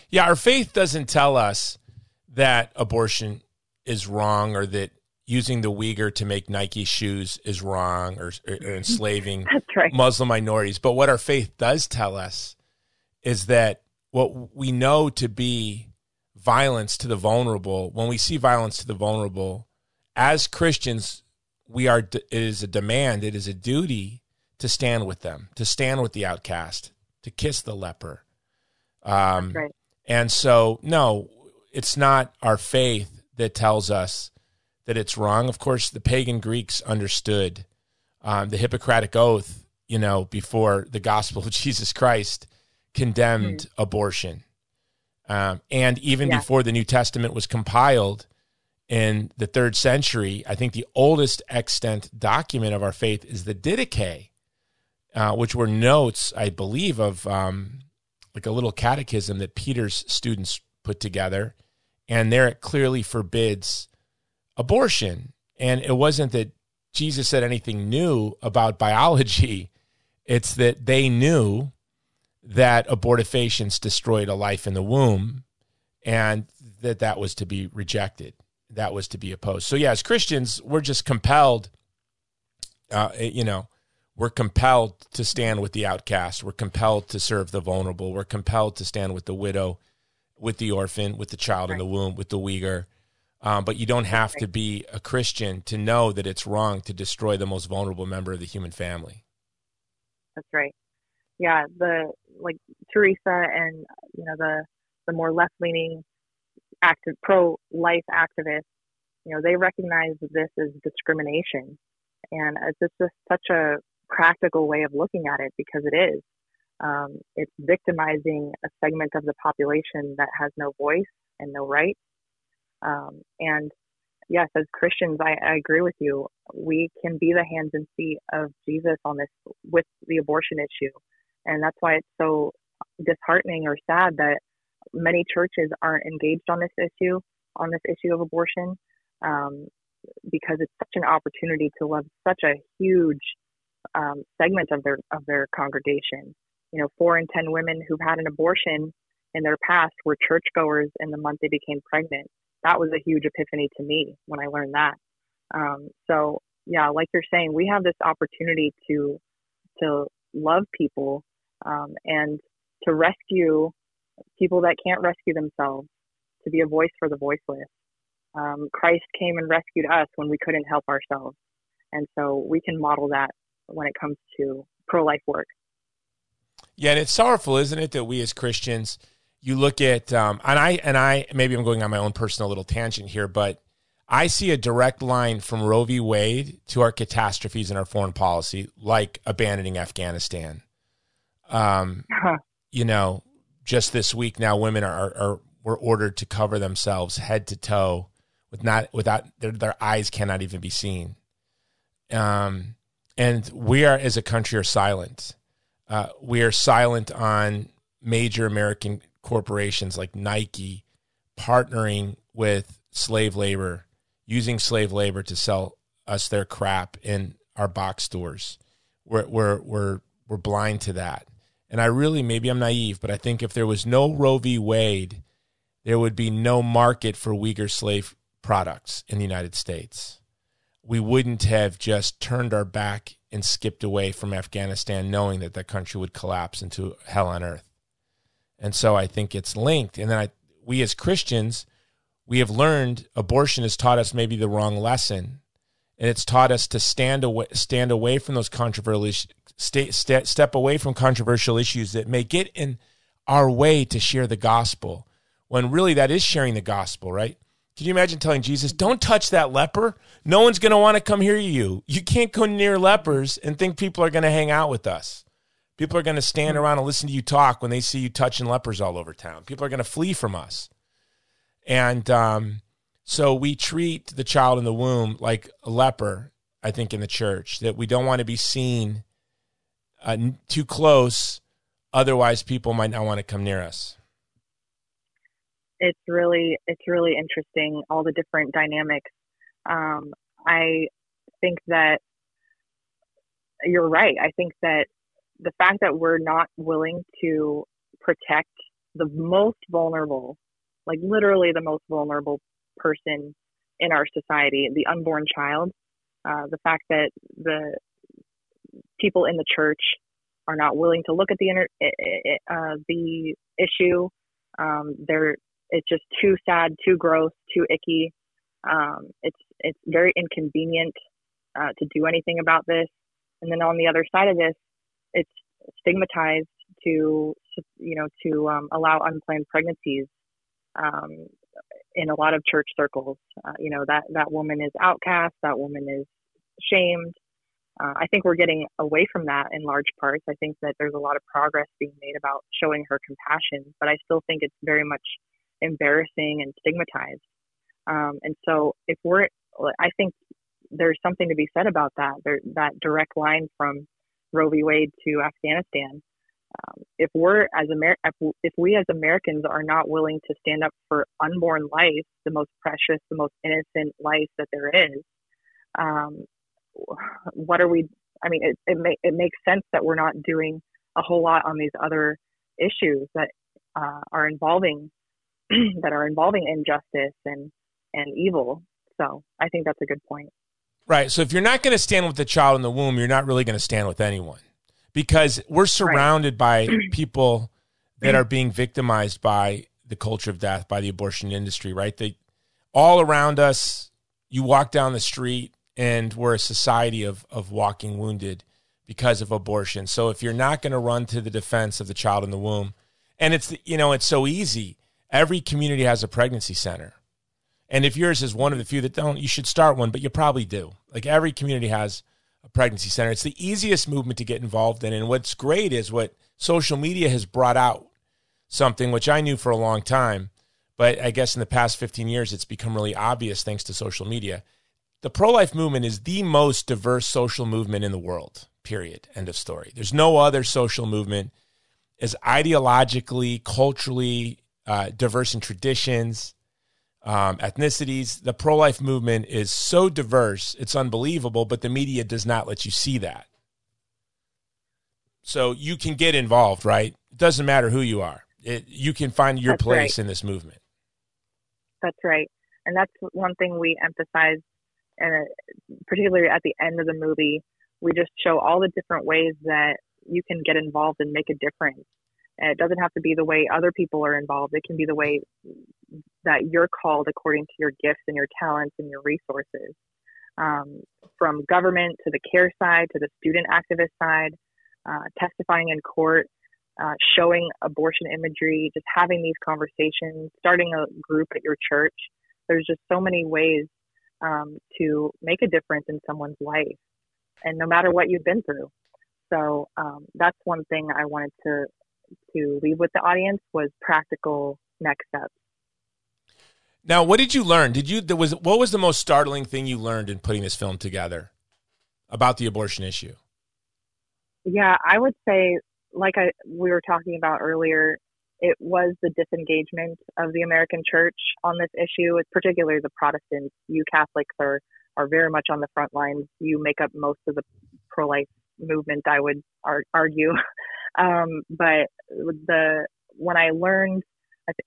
Yeah, our faith doesn't tell us that abortion is wrong or that using the Uyghur to make Nike shoes is wrong or, or enslaving right. Muslim minorities. But what our faith does tell us is that what we know to be violence to the vulnerable, when we see violence to the vulnerable, as Christians, we are it is a demand, it is a duty to stand with them, to stand with the outcast, to kiss the leper. Um, right. And so, no, it's not our faith that tells us that it's wrong. Of course, the pagan Greeks understood um, the Hippocratic Oath, you know, before the gospel of Jesus Christ condemned mm-hmm. abortion. Um, and even yeah. before the New Testament was compiled in the third century, I think the oldest extant document of our faith is the Didache, uh, which were notes, I believe, of um, like a little catechism that Peter's students put together. And there it clearly forbids abortion. And it wasn't that Jesus said anything new about biology, it's that they knew that abortifacients destroyed a life in the womb and that that was to be rejected that was to be opposed. So yeah as christians we're just compelled uh, you know we're compelled to stand with the outcast. We're compelled to serve the vulnerable. We're compelled to stand with the widow with the orphan with the child right. in the womb with the uyghur. Um, but you don't have to be a christian to know that it's wrong to destroy the most vulnerable member of the human family. That's right. Yeah, the like Terrisa and you know the the more left leaning active pro life activists, You know, they recognize this as discrimination, and it's just such a practical way of looking at it because it is. Um, it's victimizing a segment of the population that has no voice and no rights. Um, and yes, as Christians, I, I, agree with you. We can be the hands and feet of Jesus on this with the abortion issue, and that's why it's so disheartening or sad that many churches aren't engaged on this issue, on this issue of abortion, um, because it's such an opportunity to love such a huge um, segment of their of their congregation. You know, four in ten women who've had an abortion in their past were churchgoers in the month they became pregnant. That was a huge epiphany to me when I learned that. Um, so yeah, like you're saying, we have this opportunity to to love people um, and to rescue people that can't rescue themselves, to be a voice for the voiceless. Um, Christ came and rescued us when we couldn't help ourselves. And so we can model that when it comes to pro life work. Yeah, and it's sorrowful, isn't it, that we as Christians, you look at, um, and I, and I, maybe I'm going on my own personal little tangent here, but I see a direct line from Roe v. Wade to our catastrophes in our foreign policy, like abandoning Afghanistan. Um, huh. You know, just this week now, women are, are were ordered to cover themselves head to toe with not without their, their eyes cannot even be seen. Um, and we are as a country are silent. Uh, we are silent on major American corporations like Nike partnering with slave labor, using slave labor to sell us their crap in our box stores. We're we're we're we're blind to that. And I really, maybe I'm naive, but I think if there was no Roe v. Wade, there would be no market for Uyghur slave products in the United States. We wouldn't have just turned our back and skipped away from Afghanistan knowing that that country would collapse into hell on earth. And so I think it's linked. And then I, we as Christians, we have learned abortion has taught us maybe the wrong lesson. And it's taught us to stand away, stand away from those controversial, stay, st- step away from controversial issues that may get in our way to share the gospel when really that is sharing the gospel, right? Can you imagine telling Jesus, don't touch that leper? No one's going to want to come hear you. You can't go near lepers and think people are going to hang out with us. People are going to stand around and listen to you talk when they see you touching lepers all over town. People are going to flee from us. And um, so we treat the child in the womb like a leper, I think, in the church, that we don't want to be seen uh, too close. Otherwise, people might not want to come near us. It's really it's really interesting all the different dynamics. Um, I think that you're right. I think that the fact that we're not willing to protect the most vulnerable, like literally the most vulnerable person in our society, the unborn child, uh, the fact that the people in the church are not willing to look at the inter- uh, the issue. Um, they're it's just too sad, too gross, too icky. Um, it's it's very inconvenient uh, to do anything about this. And then on the other side of this, it's stigmatized to you know to um, allow unplanned pregnancies um, in a lot of church circles. Uh, you know that that woman is outcast. That woman is shamed. Uh, I think we're getting away from that in large parts. I think that there's a lot of progress being made about showing her compassion, but I still think it's very much embarrassing and stigmatized. Um, and so, if we're, I think there's something to be said about that. There, that direct line from Roe v. Wade to Afghanistan. Um, if we're as Amer- if we as Americans are not willing to stand up for unborn life, the most precious, the most innocent life that there is, um, what are we? I mean, it it, may, it makes sense that we're not doing a whole lot on these other issues that uh, are involving that are involving injustice and and evil. So I think that's a good point. Right. So if you're not going to stand with the child in the womb, you're not really going to stand with anyone because we're surrounded right. by people that are being victimized by the culture of death, by the abortion industry, right? They all around us, you walk down the street and we're a society of, of walking wounded because of abortion. So if you're not going to run to the defense of the child in the womb, and it's, you know, it's so easy. Every community has a pregnancy center And if yours is one of the few that don't, you should start one, but you probably do. Like every community has a pregnancy center. It's the easiest movement to get involved in. And what's great is what social media has brought out something which I knew for a long time, but I guess in the past 15 years, it's become really obvious thanks to social media. The pro life movement is the most diverse social movement in the world, period. End of story. There's no other social movement as ideologically, culturally uh, diverse in traditions, um, ethnicities. The pro life movement is so diverse, it's unbelievable, but the media does not let you see that. So you can get involved, right? It doesn't matter who you are, it, you can find your That's place right. in this movement. That's right. And that's one thing we emphasize, and particularly at the end of the movie, we just show all the different ways that you can get involved and make a difference. And it doesn't have to be the way other people are involved. It can be the way that you're called according to your gifts and your talents and your resources. Um, from government to the care side to the student activist side, uh, testifying in court, uh, showing abortion imagery, just having these conversations, starting a group at your church. There's just so many ways um, to make a difference in someone's life, and no matter what you've been through. So um, that's one thing I wanted to to leave with the audience was practical next steps. Now, what did you learn? Did you there was what was the most startling thing you learned in putting this film together about the abortion issue? Yeah, I would say, like I we were talking about earlier, it was the disengagement of the American church on this issue, particularly the Protestants. You Catholics are are very much on the front lines. You make up most of the pro life movement, I would ar- argue. Um, but the when I learned,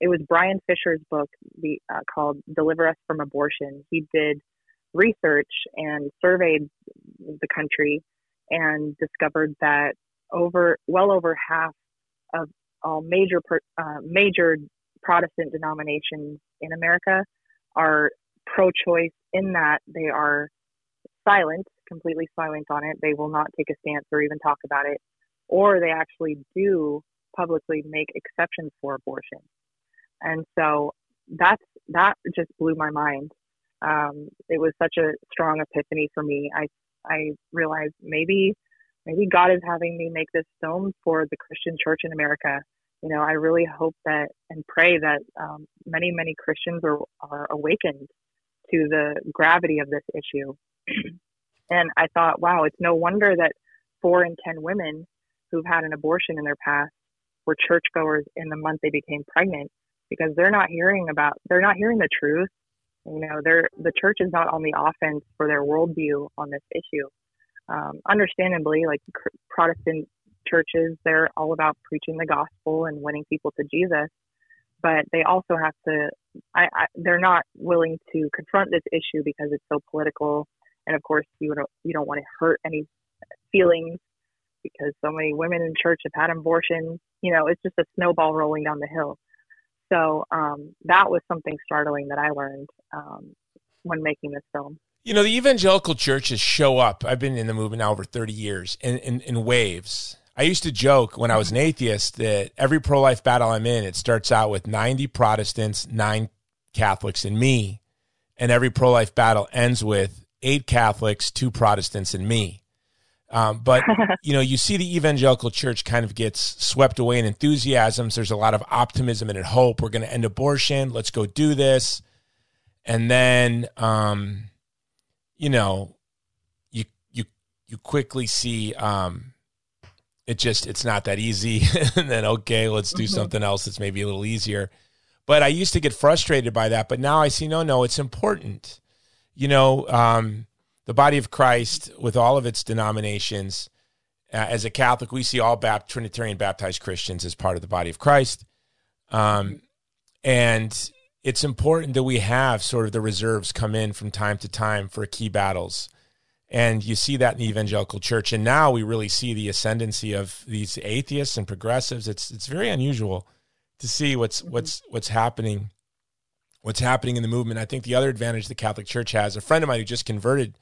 it was Brian Fisher's book, the uh, called "Deliver Us from Abortion." He did research and surveyed the country and discovered that over well over half of all major uh, major Protestant denominations in America are pro-choice in that they are silent, completely silent on it. They will not take a stance or even talk about it, or they actually do publicly make exceptions for abortion. And so that's that just blew my mind. Um, it was such a strong epiphany for me. I I realized maybe maybe God is having me make this film for the Christian church in America. You know, I really hope that and pray that um, many many Christians are are awakened to the gravity of this issue. and I thought, wow, it's no wonder that four in ten women who've had an abortion in their past were churchgoers in the month they became pregnant because they're not hearing about they're not hearing the truth. You know, they're the church is not on the offense for their worldview on this issue. Um, understandably, like Protestant churches, they're all about preaching the gospel and winning people to Jesus, but they also have to. I, I, they're not willing to confront this issue because it's so political, and of course, you don't you don't want to hurt any feelings because so many women in church have had abortions. You know, it's just a snowball rolling down the hill. So um, that was something startling that I learned um, when making this film. You know, the evangelical churches show up. I've been in the movement now over 30 years in, in, in waves. I used to joke when I was an atheist that every pro life battle I'm in, it starts out with 90 Protestants, nine Catholics, and me. And every pro life battle ends with eight Catholics, two Protestants, and me. Um, but you know, you see the evangelical church kind of gets swept away in enthusiasms. There's a lot of optimism and hope. We're going to end abortion. Let's go do this. And then, um, you know, you you you quickly see um, it just it's not that easy. and then okay, let's do mm-hmm. something else that's maybe a little easier. But I used to get frustrated by that. But now I see no, no, it's important. You know. Um, the body of Christ, with all of its denominations, uh, as a Catholic, we see all Bapt- Trinitarian baptized Christians as part of the body of Christ. Um, and it's important that we have sort of the reserves come in from time to time for key battles. And you see that in the evangelical church. And now we really see the ascendancy of these atheists and progressives. It's it's very unusual to see what's mm-hmm. what's what's happening what's happening in the movement. I think the other advantage the Catholic Church has, a friend of mine who just converted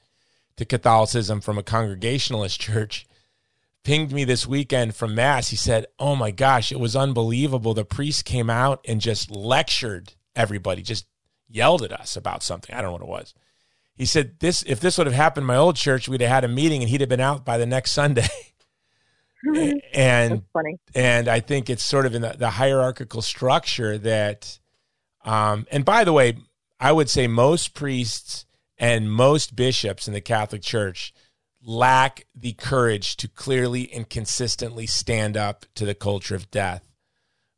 to Catholicism from a Congregationalist church pinged me this weekend from Mass. He said, Oh my gosh, it was unbelievable. The priest came out and just lectured everybody, just yelled at us about something. I don't know what it was. He said, "This if this would have happened in my old church, we'd have had a meeting, and he'd have been out by the next Sunday." and funny. and I think it's sort of in the, the hierarchical structure that, um, and by the way, I would say most priests and most bishops in the Catholic Church lack the courage to clearly and consistently stand up to the culture of death.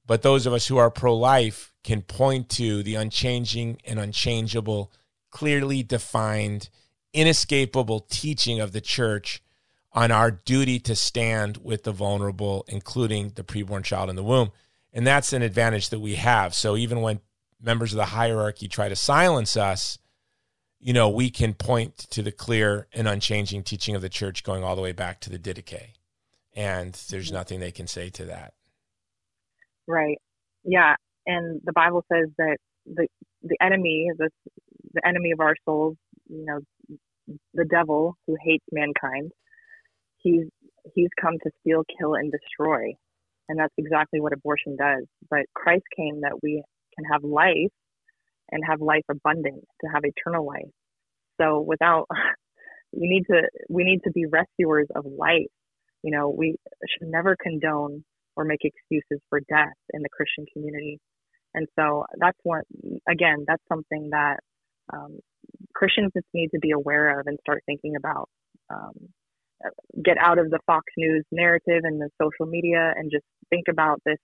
But those of us who are pro life can point to the unchanging and unchangeable, clearly defined, inescapable teaching of the church on our duty to stand with the vulnerable, including the preborn child in the womb. And that's an advantage that we have. So even when members of the hierarchy try to silence us, you know, we can point to the clear and unchanging teaching of the church going all the way back to the Didache. And there's mm-hmm. nothing they can say to that. Right. Yeah. And the Bible says that the the enemy, the the enemy of our souls, you know, the devil who hates mankind, he's he's come to steal, kill, and destroy. And that's exactly what abortion does. But Christ came that we can have life and have life abundant, to have eternal life. So without we need to we need to be rescuers of life. You know, we should never condone or make excuses for death in the Christian community. And so that's one again, that's something that um, Christians just need to be aware of and start thinking about. Um, get out of the Fox News narrative and the social media and just think about this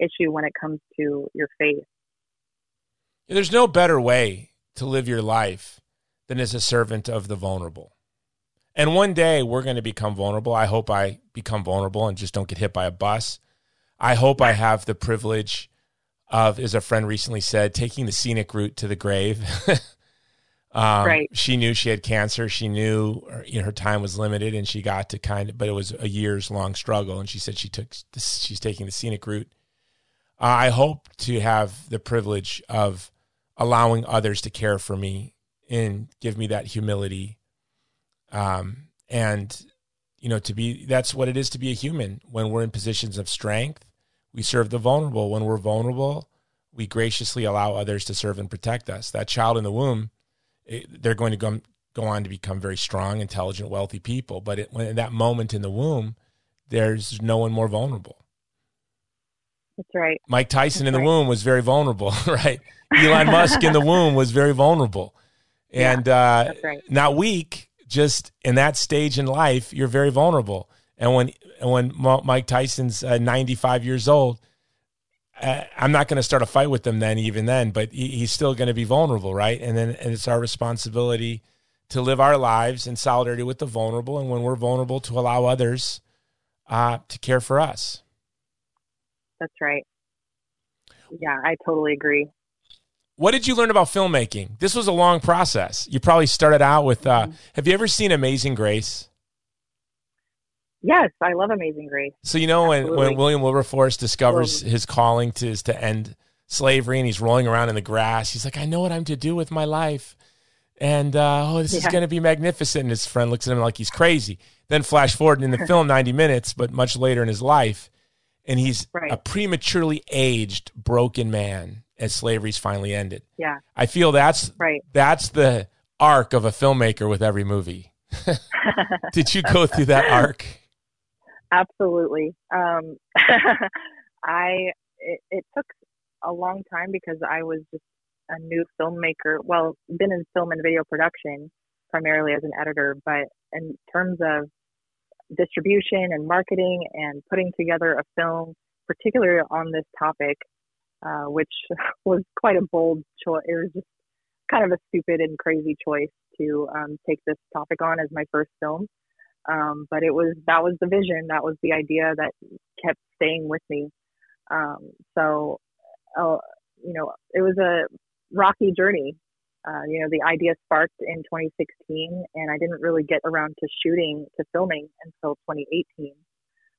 issue when it comes to your faith. There's no better way to live your life than as a servant of the vulnerable. And one day we're going to become vulnerable. I hope I become vulnerable and just don't get hit by a bus. I hope I have the privilege of, as a friend recently said, taking the scenic route to the grave. um, right. She knew she had cancer. She knew her, you know, her time was limited, and she got to kind of, but it was a years long struggle. And she said she took, this, she's taking the scenic route. Uh, I hope to have the privilege of allowing others to care for me and give me that humility um, and you know to be that's what it is to be a human when we're in positions of strength we serve the vulnerable when we're vulnerable we graciously allow others to serve and protect us that child in the womb it, they're going to go, go on to become very strong intelligent wealthy people but it, when in that moment in the womb there's no one more vulnerable that's right. Mike Tyson That's in the right. womb was very vulnerable, right? Elon Musk in the womb was very vulnerable. And yeah, uh, right. not weak, just in that stage in life, you're very vulnerable. And when when Mike Tyson's uh, 95 years old, uh, I'm not going to start a fight with him then, even then, but he, he's still going to be vulnerable, right? And then and it's our responsibility to live our lives in solidarity with the vulnerable, and when we're vulnerable, to allow others uh, to care for us. That's right. Yeah, I totally agree. What did you learn about filmmaking? This was a long process. You probably started out with. Uh, mm-hmm. Have you ever seen Amazing Grace? Yes, I love Amazing Grace. So you know when, when William Wilberforce discovers his calling to is to end slavery and he's rolling around in the grass, he's like, I know what I'm to do with my life. And uh, oh, this yeah. is going to be magnificent. And his friend looks at him like he's crazy. Then flash forward in the film, 90 minutes, but much later in his life, and he's right. a prematurely aged, broken man as slavery's finally ended. Yeah, I feel that's right. That's the arc of a filmmaker with every movie. Did you go through that arc? Absolutely. Um, I it, it took a long time because I was just a new filmmaker. Well, been in film and video production primarily as an editor, but in terms of distribution and marketing and putting together a film, particularly on this topic, uh, which was quite a bold choice. It was just kind of a stupid and crazy choice to um, take this topic on as my first film. Um, but it was that was the vision, that was the idea that kept staying with me. Um, so, uh, you know, it was a rocky journey uh, you know, the idea sparked in 2016, and I didn't really get around to shooting, to filming until 2018.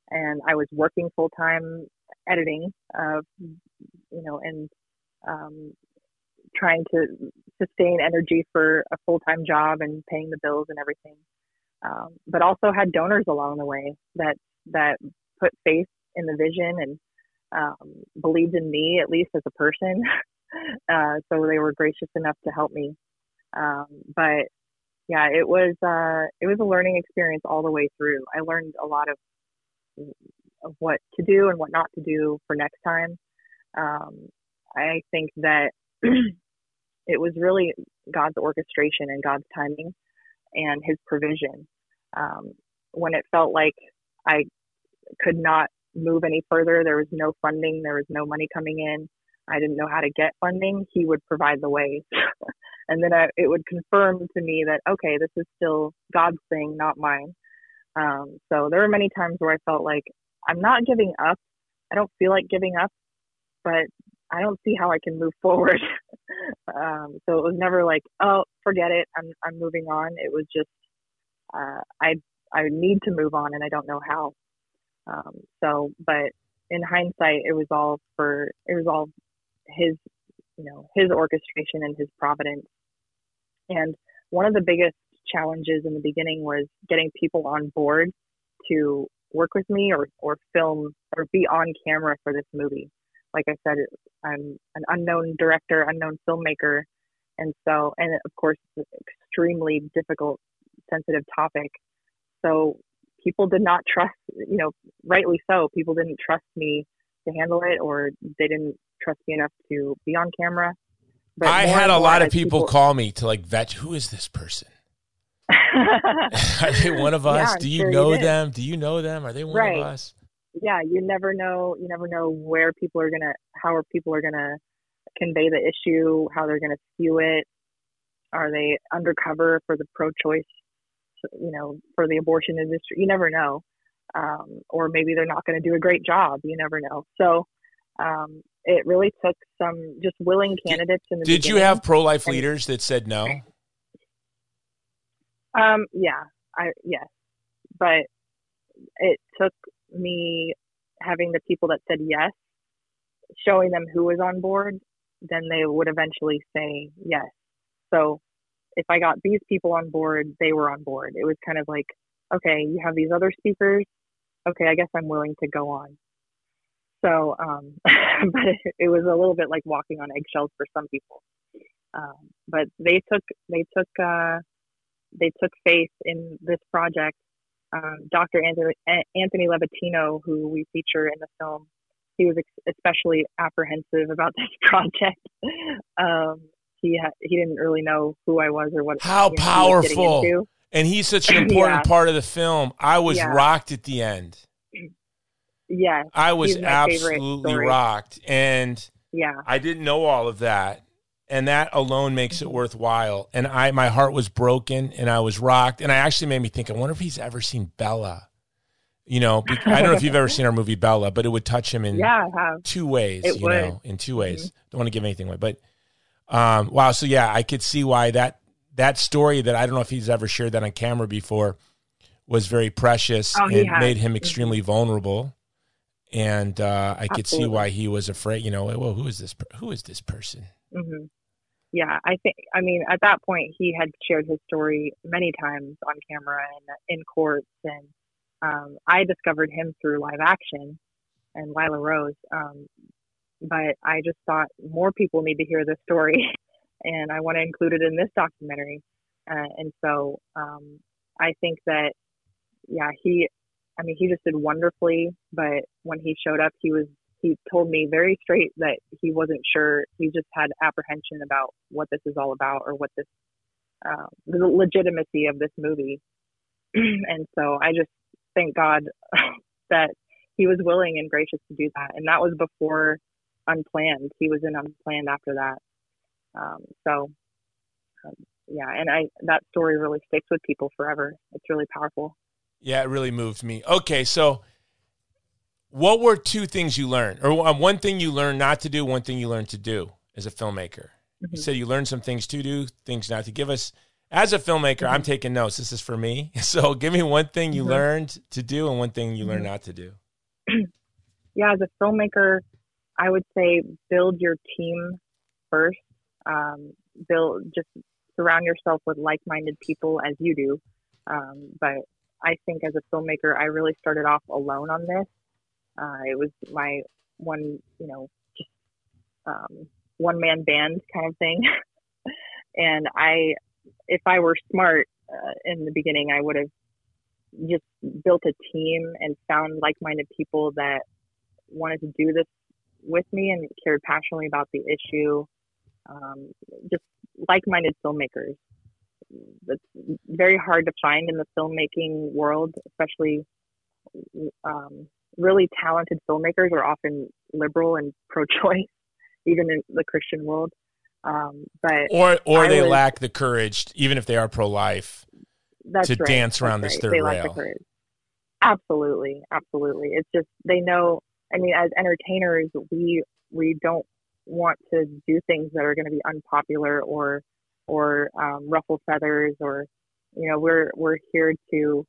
And I was working full time editing, uh, you know, and um, trying to sustain energy for a full time job and paying the bills and everything. Um, but also had donors along the way that that put faith in the vision and um, believed in me at least as a person uh, so they were gracious enough to help me. Um, but yeah, it was uh, it was a learning experience all the way through. I learned a lot of of what to do and what not to do for next time. Um, I think that it was really God's orchestration and God's timing and His provision. Um, when it felt like I could not move any further, there was no funding, there was no money coming in. I didn't know how to get funding. He would provide the ways, and then I, it would confirm to me that okay, this is still God's thing, not mine. Um, so there were many times where I felt like I'm not giving up. I don't feel like giving up, but I don't see how I can move forward. um, so it was never like, oh, forget it. I'm I'm moving on. It was just uh, I I need to move on, and I don't know how. Um, so, but in hindsight, it was all for it was all his you know his orchestration and his providence. And one of the biggest challenges in the beginning was getting people on board to work with me or or film or be on camera for this movie like I said, I'm an unknown director, unknown filmmaker, and so, and of course, extremely difficult, sensitive topic. So people did not trust, you know, rightly so. People didn't trust me to handle it, or they didn't trust me enough to be on camera. But I had a lot of people, people, call me to like vet who is this person. Are they one of us? Yeah, Do you sure know you them? Do you know them? Are they one right. of us? yeah, you never know. You never know where people are gonna, how are people are gonna convey the issue, how they're gonna spew it. Are they undercover for the pro-choice, you know, for the abortion industry? You never know. Um, or maybe they're not going to do a great job. You never know. So um, it really took some just willing candidates in the. Did you have pro-life leaders that said no? Um. Yeah. I yes, but it took me having the people that said yes, showing them who was on board, then they would eventually say yes. So if I got these people on board, they were on board. It was kind of like, okay, you have these other speakers. Okay, I guess I'm willing to go on. So, um, but it, it, was a little bit like walking on eggshells for some people. Um, but they took they took uh, they took faith in this project um, Dr. Anthony, Anthony Levatino, who we feature in the film, he was especially apprehensive about this project. Um, he ha- he didn't really know who I was or what. How you know, powerful! He and he's such an important yeah. part of the film. I was yeah. rocked at the end. Yeah, I was absolutely rocked, and yeah, I didn't know all of that and that alone makes it worthwhile. And I, my heart was broken, and I was rocked, and I actually made me think. I wonder if he's ever seen Bella. You know, I don't know if you've ever seen our movie Bella, but it would touch him in yeah, two ways. It you would. know, in two ways. Mm-hmm. Don't want to give anything away, but um, wow. So yeah, I could see why that that story that I don't know if he's ever shared that on camera before was very precious oh, and made him extremely mm-hmm. vulnerable. And uh, I could see why he was afraid. You know, well, who is this? Who is this person? Mm-hmm yeah, I think, I mean, at that point, he had shared his story many times on camera and in courts. And um, I discovered him through live action and Lila Rose. Um, but I just thought more people need to hear this story and I want to include it in this documentary. Uh, and so um, I think that, yeah, he, I mean, he just did wonderfully. But when he showed up, he was he told me very straight that he wasn't sure. He just had apprehension about what this is all about or what this, uh, the legitimacy of this movie. and so I just thank God that he was willing and gracious to do that. And that was before Unplanned. He was in Unplanned after that. Um, so, um, yeah, and I that story really sticks with people forever. It's really powerful. Yeah, it really moved me. Okay, so what were two things you learned, or um, one thing you learned not to do, one thing you learned to do as a filmmaker? Mm-hmm. You said you learned some things to do, things not to. Give us, as a filmmaker, mm-hmm. I'm taking notes. This is for me. So give me one thing you mm-hmm. learned to do and one thing you learned Mm-hmm. not to do. yeah, as a filmmaker, I would say build your team first. Um, build just surround yourself with like-minded people as you do. Um, but I think as a filmmaker, I really started off alone on this. Uh, it was my one, you know, just um, one man band kind of thing. and I, if I were smart uh, in the beginning, I would have just built a team and found like minded people that wanted to do this with me and cared passionately about the issue. Um, just like minded filmmakers. That's very hard to find in the filmmaking world, especially um, really talented filmmakers are often liberal and pro-choice, even in the Christian world. Um, but or or I they was, lack the courage, even if they are pro-life, to right, dance around this right. third they rail. Absolutely, absolutely. It's just they know. I mean, as entertainers, we we don't want to do things that are going to be unpopular or or um, ruffle feathers or you know we're we're here to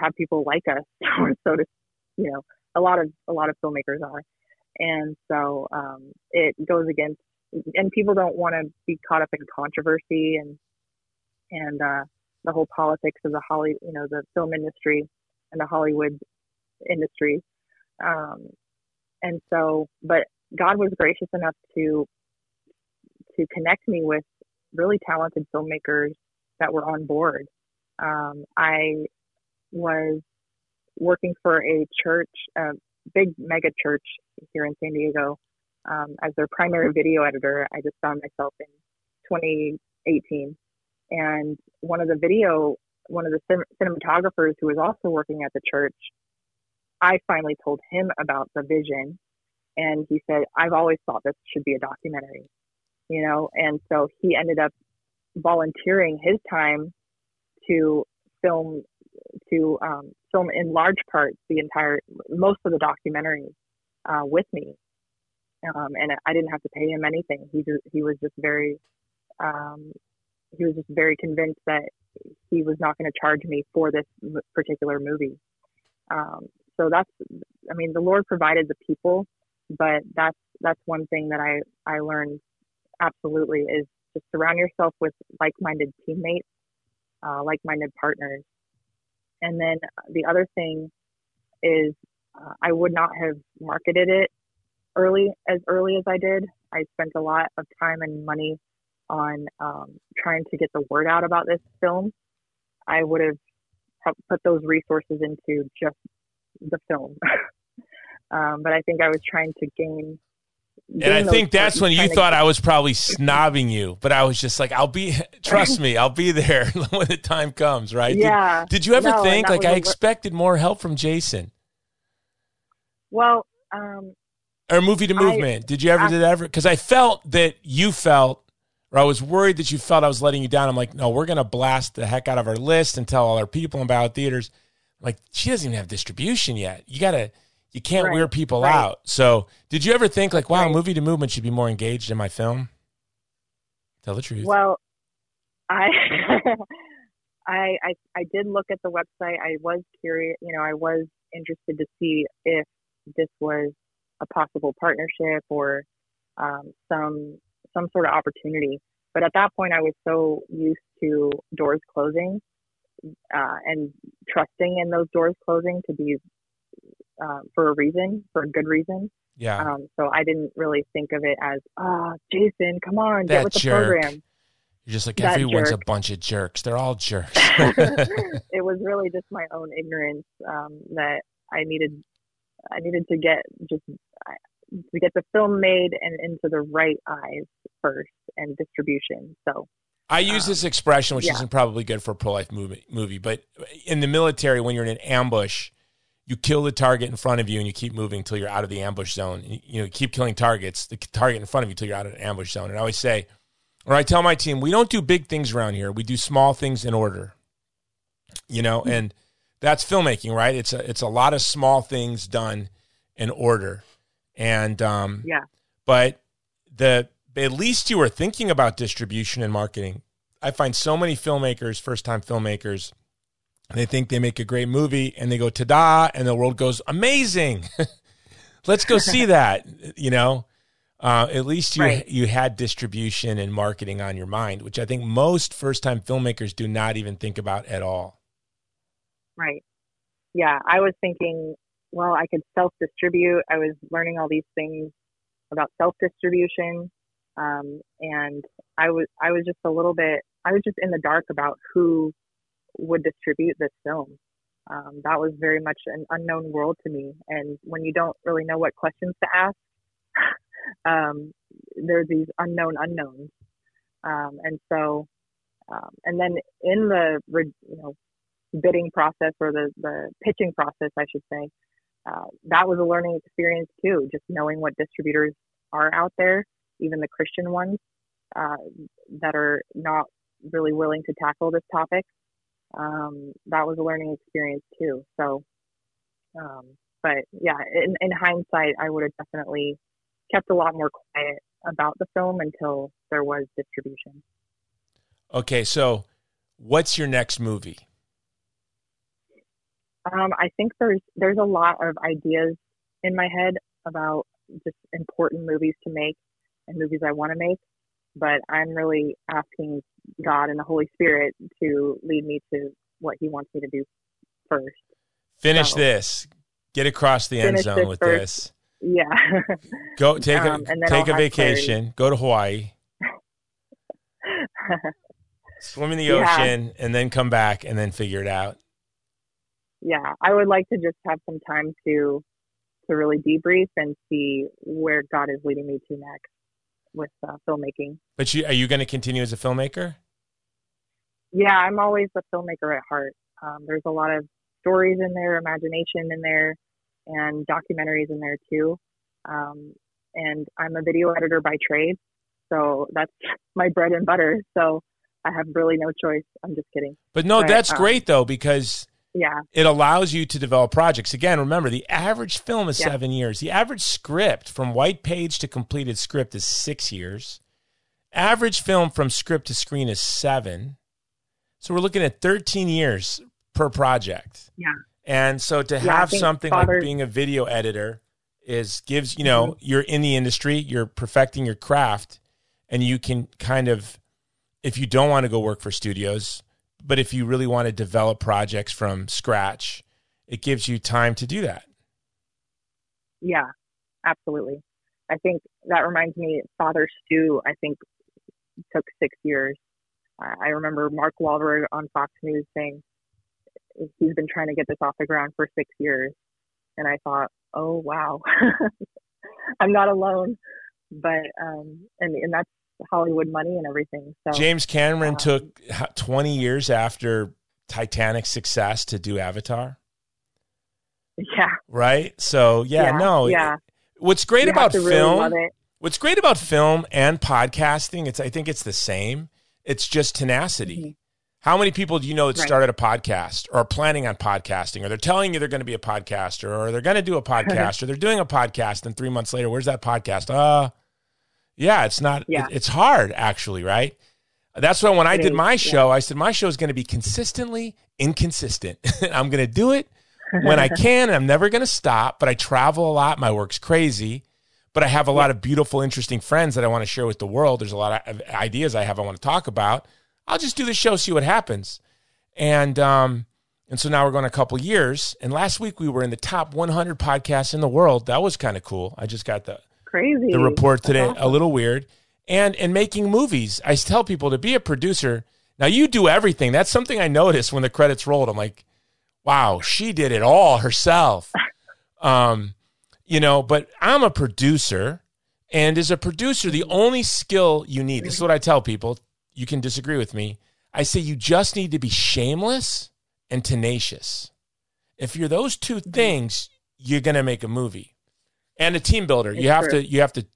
have people like us so to you know a lot of a lot of filmmakers are. And so um, it goes against and people don't want to be caught up in controversy and and uh, the whole politics of the Holly you know the film industry and the Hollywood industry. Um, and so but God was gracious enough to to connect me with really talented filmmakers that were on board. Um, I was working for a church, a big mega church here in San Diego, um, as their primary video editor. I just found myself in 2018, and one of the video, one of the cinematographers who was also working at the church, I finally told him about the vision, and he said, "I've always thought this should be a documentary." You know, and so he ended up volunteering his time to film to um, film in large parts the entire most of the documentary uh, with me, um, and I didn't have to pay him anything. He just, he was just very um, he was just very convinced that he was not going to charge me for this particular movie. So that's I mean the Lord provided the people, but that's that's one thing that I I learned absolutely is just surround yourself with like-minded teammates, uh, like-minded partners. And then the other thing is uh, I would not have marketed it early as early as I did. I spent a lot of time and money on um, trying to get the word out about this film. I would have put those resources into just the film. um, but I think I was trying to gain and I think that's when you thought I was probably snobbing you, but I was just like, I'll be, trust me, I'll be there when the time comes, right? Yeah. Did, did you ever no, think, like, I expected more help from Jason? Well, um, or movie to movement. I, did you ever, I, did ever? Because I felt that you felt, or I was worried that you felt I was letting you down. I'm like, no, we're going to blast the heck out of our list and tell all our people about theaters. Like, she doesn't even have distribution yet. You got to, you can't right. wear people right. out. So, did you ever think like, wow, right. movie to movement should be more engaged in my film? Tell the truth. Well, I, I, I, I did look at the website. I was curious. You know, I was interested to see if this was a possible partnership or um, some some sort of opportunity. But at that point, I was so used to doors closing uh, and trusting in those doors closing to be uh, for a reason, for a good reason. Yeah. Um, so I didn't really think of it as, ah, oh, Jason, come on, that get with the jerk. program. You're just like that everyone's jerk. a bunch of jerks. They're all jerks. it was really just my own ignorance um, that I needed. I needed to get just to get the film made and into the right eyes first and distribution. So I use um, this expression, which yeah. isn't probably good for a pro life movie, movie, but in the military, when you're in an ambush, you kill the target in front of you and you keep moving until you're out of the ambush zone. You, you know, keep killing targets, the target in front of you until you're out of the ambush zone. And I always say, or I tell my team, we don't do big things around here. We do small things in order. You know, mm-hmm. and that's filmmaking, right? It's a it's a lot of small things done in order. And um yeah. But the at least you were thinking about distribution and marketing. I find so many filmmakers, first time filmmakers, they think they make a great movie and they go ta-da and the world goes amazing. Let's go see that you know? Uh, at least you right. you had distribution and marketing on your mind which i think most first time filmmakers do not even think about at all. Right. Yeah i was thinking well i could self distribute i was learning all these things about self distribution um, and I was I was just a little bit I was just in the dark about who would distribute this film. Um, that was very much an unknown world to me, and when you don't really know what questions to ask, um, there's these unknown unknowns, um, and so um, and then in the you know bidding process or the the pitching process, I should say, uh, that was a learning experience too. Just knowing what distributors are out there, even the Christian ones uh, that are not really willing to tackle this topic. Um, that was a learning experience too. So, um, but yeah, in, in hindsight, I would have definitely kept a lot more quiet about the film until there was distribution. Okay, so what's your next movie? Um, I think there's there's a lot of ideas in my head about just important movies to make and movies I want to make, but I'm really asking God and the Holy Spirit to lead me to what He wants me to do first. Finish so, this. Get across the end zone with first. this. Yeah. Go take a um, take a vacation. Clarity. Go to Hawaii. swim in the ocean, yeah. and then come back and then figure it out. Yeah, I would like to just have some time to to really debrief and see where God is leading me to next with uh, filmmaking. But you, are you going to continue as a filmmaker? Yeah, I'm always a filmmaker at heart. Um, there's a lot of stories in there, imagination in there, and documentaries in there too. Um, and I'm a video editor by trade, so that's my bread and butter. So I have really no choice. I'm just kidding. But no, but, that's um, great though because yeah, it allows you to develop projects. Again, remember the average film is yeah. seven years. The average script from white page to completed script is six years. Average film from script to screen is seven. So we're looking at 13 years per project. Yeah. And so to yeah, have something like being a video editor is gives, you know, mm-hmm. you're in the industry, you're perfecting your craft, and you can kind of if you don't want to go work for studios, but if you really want to develop projects from scratch, it gives you time to do that. Yeah, absolutely. I think that reminds me, Father Stu, I think took six years. I remember Mark Wahlberg on Fox News saying he's been trying to get this off the ground for six years. And I thought, oh, wow, I'm not alone. But, um, and, and that's Hollywood money and everything. So James Cameron um, took 20 years after Titanic's success to do Avatar. Yeah. Right? So, yeah, yeah no. Yeah. What's great you about film really What's great about film and podcasting, it's I think it's the same. It's just tenacity. Mm-hmm. How many people do you know that right. started a podcast or are planning on podcasting or they're telling you they're going to be a podcaster or they're going to do a podcast or they're doing a podcast and 3 months later where's that podcast? Uh yeah, it's not. Yeah. It, it's hard actually, right? That's why when I did my show, I said my show is going to be consistently inconsistent. I'm going to do it when I can, and I'm never going to stop. But I travel a lot. My work's crazy, but I have a lot of beautiful, interesting friends that I want to share with the world. There's a lot of ideas I have I want to talk about. I'll just do the show, see what happens, and um, and so now we're going a couple years. And last week we were in the top 100 podcasts in the world. That was kind of cool. I just got the crazy. The report today, awesome. a little weird. And and making movies, I tell people to be a producer. Now you do everything. That's something I noticed when the credits rolled. I'm like, wow, she did it all herself. um, you know, but I'm a producer, and as a producer, the only skill you need. This is what I tell people. You can disagree with me. I say you just need to be shameless and tenacious. If you're those two mm-hmm. things, you're going to make a movie and a team builder. It's you have true. to you have to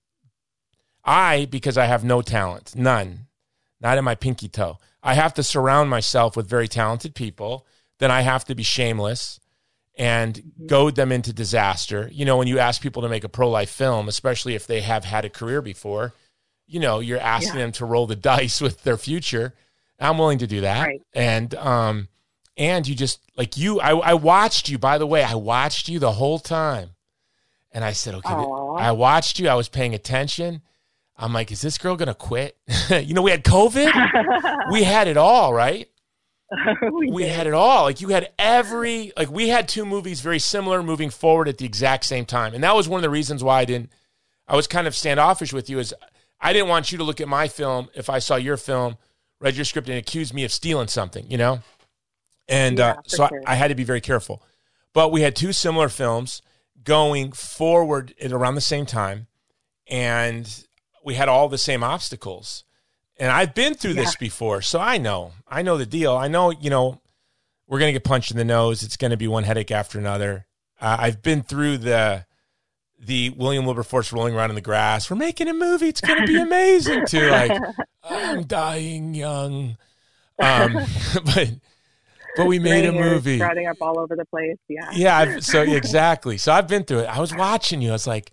I because I have no talent, none. Not in my pinky toe. I have to surround myself with very talented people. Then I have to be shameless and mm-hmm. goad them into disaster. You know, when you ask people to make a pro life film, especially if they have had a career before, you know, you're asking yeah. them to roll the dice with their future. I'm willing to do that. Right. And um and you just like you I, I watched you, by the way, I watched you the whole time. And I said, okay, Aww. I watched you. I was paying attention. I'm like, is this girl going to quit? you know, we had COVID. we had it all, right? we, we had it all. Like you had every, like we had two movies very similar moving forward at the exact same time. And that was one of the reasons why I didn't, I was kind of standoffish with you is I didn't want you to look at my film if I saw your film, read your script, and accuse me of stealing something, you know? And Yeah, uh, so sure. I, I had to be very careful. But we had two similar films going forward at around the same time, and we had all the same obstacles. And I've been through this before, so I know. I know the deal. I know, you know, we're going to get punched in the nose. It's going to be one headache after another. Uh, I've been through the the William Wilberforce rolling around in the grass. We're making a movie. It's going to be amazing. To like, I'm dying young. Um, but but we made a movie. sprouting up all over the place. Yeah. Yeah, I've, so exactly. So I've been through it. I was watching you. I was like,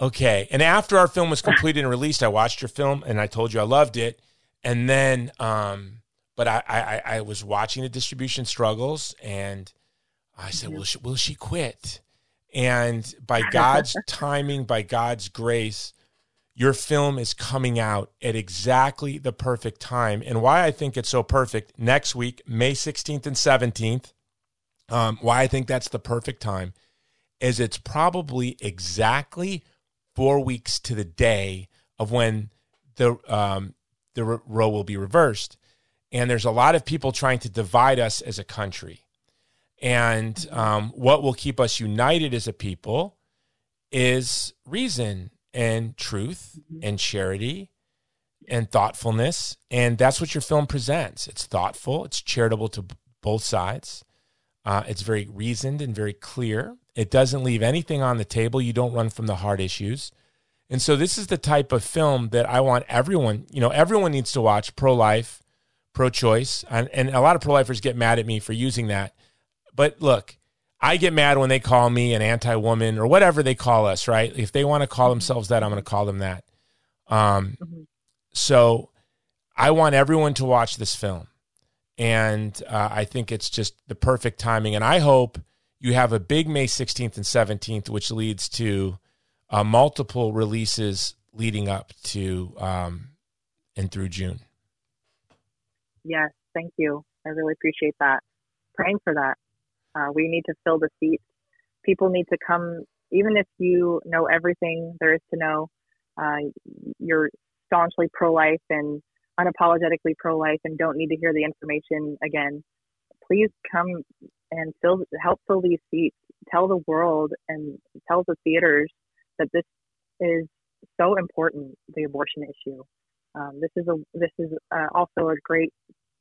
okay. And after our film was completed and released, I watched your film and I told you I loved it. And then, um, but I, I, I- I was watching the distribution struggles and I said, will she, will she quit? And by God's timing, by God's grace, your film is coming out at exactly the perfect time. And why I think it's so perfect next week, May 16th and 17th, um, why I think that's the perfect time is it's probably exactly four weeks to the day of when the um, the Roe will be reversed, and there's a lot of people trying to divide us as a country, and um, what will keep us united as a people is reason and truth and charity and thoughtfulness, and that's what your film presents. It's thoughtful, it's charitable to b- both sides. Uh, it's very reasoned and very clear. It doesn't leave anything on the table. You don't run from the hard issues. And so this is the type of film that I want everyone, you know, everyone needs to watch pro life, pro choice. And, and a lot of pro lifers get mad at me for using that. But look, I get mad when they call me an anti woman or whatever they call us, right? If they want to call themselves that, I'm going to call them that. Um, Mhm. so I want everyone to watch this film. And uh, I think it's just the perfect timing. And I hope you have a big May 16th and 17th, which leads to uh, multiple releases leading up to um, and through June. Yes. Thank you. I really appreciate that. Praying for that. Uh, we need to fill the seats. People need to come, even if you know everything there is to know. Uh, you're staunchly pro-life and unapologetically pro-life and don't need to hear the information again. Please come and fill, help fill these seats. Tell the world and tell the theaters that this is so important. The abortion issue. Um, this is a this is uh, also a great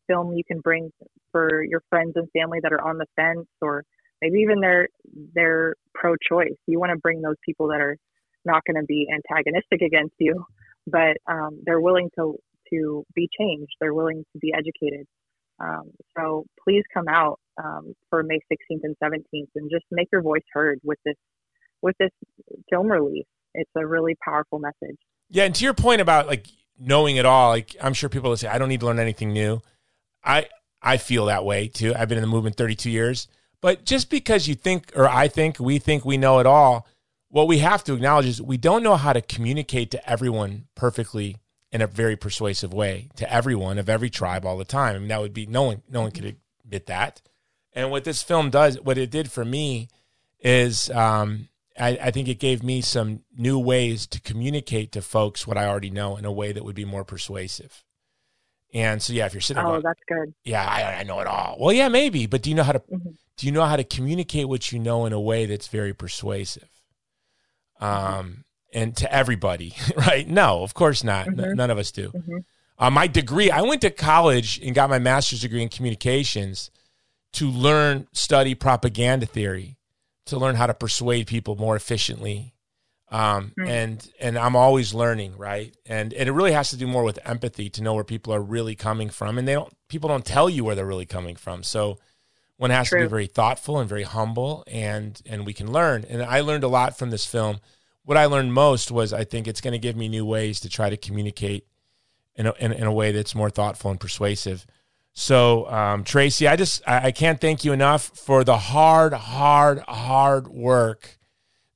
film you can bring for your friends and family that are on the fence or maybe even they're they're pro-choice. You want to bring those people that are not going to be antagonistic against you, but um, they're willing to to be changed. They're willing to be educated. Um, so please come out um, for May 16th and 17th and just make your voice heard with this with this film release. It's a really powerful message. Yeah, and to your point about like knowing it all, like I'm sure people will say, I don't need to learn anything new. I I feel that way too. I've been in the movement 32 years. But just because you think, or I think, we think we know it all, what we have to acknowledge is we don't know how to communicate to everyone perfectly in a very persuasive way to everyone of every tribe all the time. I mean, that would be no one. No one could admit that. And what this film does, what it did for me, is um, I, I think it gave me some new ways to communicate to folks what I already know in a way that would be more persuasive. And so, yeah, if you're sitting, there Oh, going, that's good. yeah, I, I know it all. Well, yeah, maybe, but do you know how to Mhm. do you know how to communicate what you know in a way that's very persuasive? Um, and to everybody, right? No, of course not. N- Mhm. none of us do. Mhm. Uh, my degree, I went to college and got my master's degree in communications to learn, study propaganda theory, to learn how to persuade people more efficiently. Um, Hmm. and and I'm always learning, right? And and it really has to do more with empathy to know where people are really coming from, and they don't people don't tell you where they're really coming from. So one has to be very thoughtful and very humble, and and we can learn. And I learned a lot from this film. What I learned most was I think it's going to give me new ways to try to communicate in a, in, in a way that's more thoughtful and persuasive. So, um, Tracy, I just I, I can't thank you enough for the hard, hard, hard work.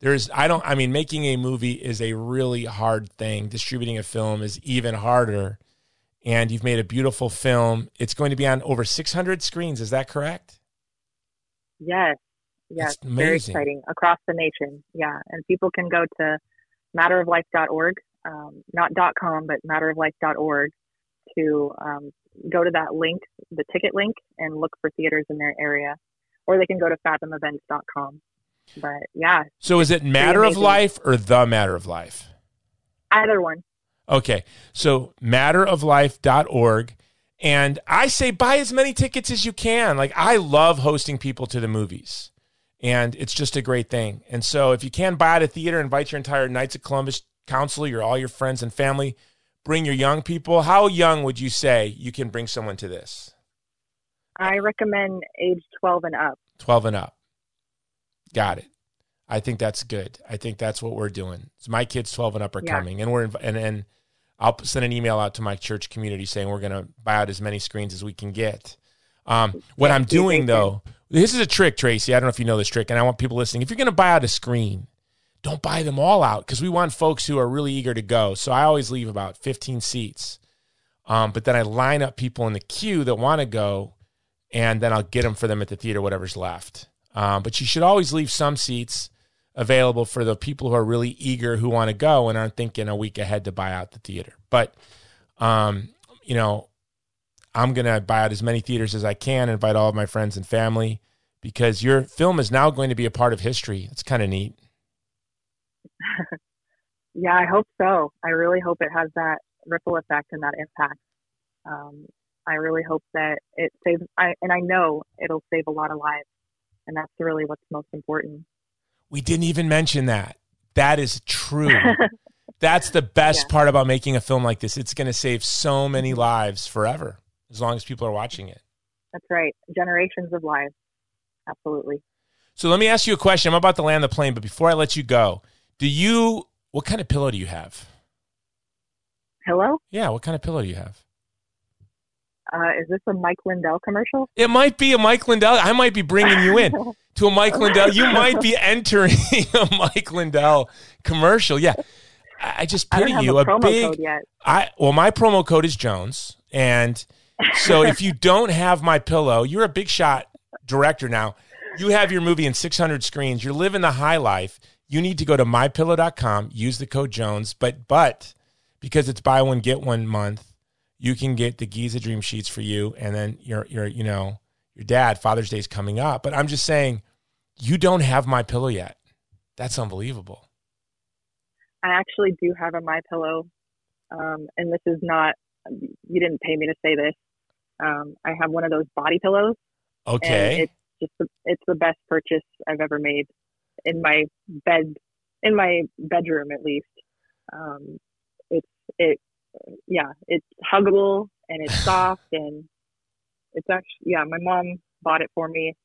There's I don't I mean making a movie is a really hard thing. Distributing a film is even harder. And you've made a beautiful film. It's going to be on over 600 screens. Is that correct? Yes. Yes. Very exciting across the nation. Yeah. And people can go to matteroflife.org um, not .com, but matteroflife.org to um, go to that link, the ticket link, and look for theaters in their area. Or they can go to fathomevents.com. But yeah. So is it Matter of Life or The Matter of Life? Either one. Okay. So matteroflife.org. And I say buy as many tickets as you can. Like I love hosting people to the movies. And it's just a great thing. And so if you can buy at a theater, invite your entire Knights of Columbus council, your all your friends and family, bring your young people. How young would you say you can bring someone to this? I recommend age 12 and up. 12 and up. Got it. I think that's good. I think that's what we're doing. So my kids 12 and up are yeah. coming and we're and and I'll send an email out to my church community saying we're going to buy out as many screens as we can get. Um, what I'm doing though, this is a trick, Tracy. I don't know if you know this trick, and I want people listening. If you're going to buy out a screen, don't buy them all out because we want folks who are really eager to go. So I always leave about 15 seats, um, but then I line up people in the queue that want to go, and then I'll get them for them at the theater, whatever's left. Um, but you should always leave some seats available for the people who are really eager who want to go and aren't thinking a week ahead to buy out the theater. But, um, you know, I'm going to buy out as many theaters as I can, invite all of my friends and family because your film is now going to be a part of history. It's kind of neat. yeah, I hope so. I really hope it has that ripple effect and that impact. Um, I really hope that it saves, I, and I know it'll save a lot of lives. And that's really what's most important. We didn't even mention that. That is true. That's the best yeah. part about making a film like this. It's going to save so many lives forever as long as people are watching it. That's right. Generations of lives. Absolutely. So let me ask you a question. I'm about to land the plane, but before I let you go, do you what kind of pillow do you have? Pillow? Yeah, what kind of pillow do you have? Uh, is this a Mike Lindell commercial? It might be a Mike Lindell. I might be bringing you in to a Mike Lindell. You might be entering a Mike Lindell commercial. Yeah. I just pity I you. A, a big. I well, my promo code is Jones, and so if you don't have my pillow, you're a big shot director now. You have your movie in 600 screens. You're living the high life. You need to go to mypillow.com, use the code Jones, but but because it's buy one get one month, you can get the Giza Dream sheets for you, and then your your you know your dad Father's Day is coming up. But I'm just saying, you don't have my pillow yet. That's unbelievable. I actually do have a my pillow, um, and this is not. You didn't pay me to say this. Um, I have one of those body pillows. Okay. it's just the, it's the best purchase I've ever made in my bed, in my bedroom at least. Um, it's it yeah, it's huggable and it's soft and it's actually yeah. My mom bought it for me,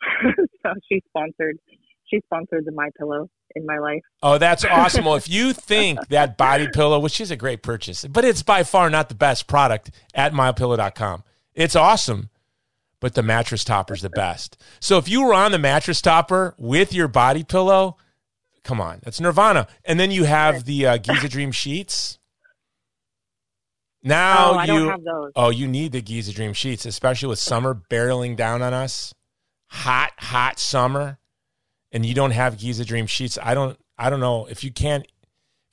so she sponsored she sponsored the My Pillow in my life. Oh, that's awesome. well, if you think that body pillow, which is a great purchase, but it's by far not the best product at mypillow.com. It's awesome, but the mattress topper is the best. So if you were on the mattress topper with your body pillow, come on, that's Nirvana. And then you have the uh, Giza Dream sheets. Now oh, you oh you need the Giza Dream sheets, especially with summer barreling down on us, hot hot summer, and you don't have Giza Dream sheets. I don't I don't know if you can't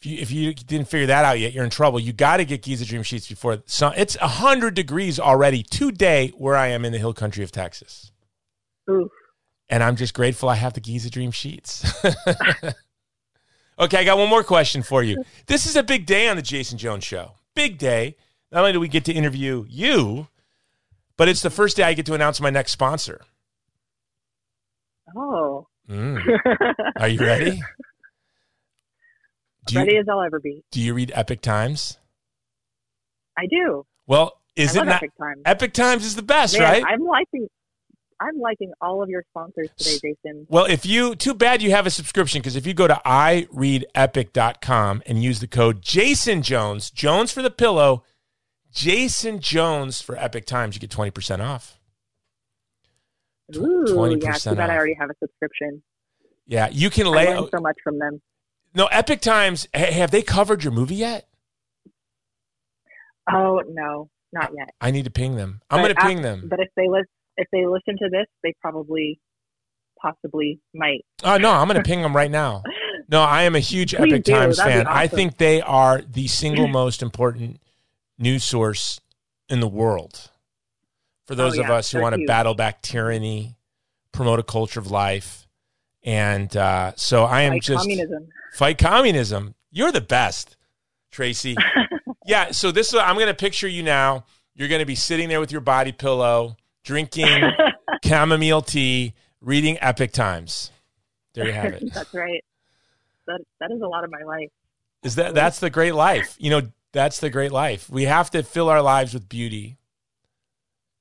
if you if you didn't figure that out yet, you're in trouble. You got to get Giza Dream sheets before sun. It's hundred degrees already today where I am in the hill country of Texas. Oof. And I'm just grateful I have the Giza Dream sheets. okay, I got one more question for you. This is a big day on the Jason Jones Show. Big day. Not only do we get to interview you, but it's the first day I get to announce my next sponsor. Oh. Mm. Are you ready? Do ready you, as I'll ever be. Do you read Epoch Times? I do. Well, is it not Epoch Times? Epoch Times is the best, Man, right? I'm liking I'm liking all of your sponsors today, Jason. Well, if you too bad you have a subscription because if you go to ireadepoch.com and use the code Jason Jones, Jones for the pillow, Jason Jones for Epoch Times, you get 20% off. Ooh, 20% yeah, too bad I already have a subscription. Yeah, you can lay I so much from them. No, Epoch Times, have they covered your movie yet? Oh, no, not yet. I need to ping them. I'm going to ping them. But if they list, if they listen to this, they probably possibly might. Oh no, I'm going to ping them right now. No, I am a huge Please Epoch do. Times That'd fan. I think they are the single most important news source in the world for those of Oh, yeah. us who They're want to huge. battle back tyranny, promote a culture of life. And uh, so I am like just communism. fight communism. You're the best, Tracy. yeah. So this is I'm going to picture you now. You're going to be sitting there with your body pillow, drinking chamomile tea, reading Epoch Times. There you have it. That's right. That that is a lot of my life. Is that that's the great life? You know, that's the great life. We have to fill our lives with beauty.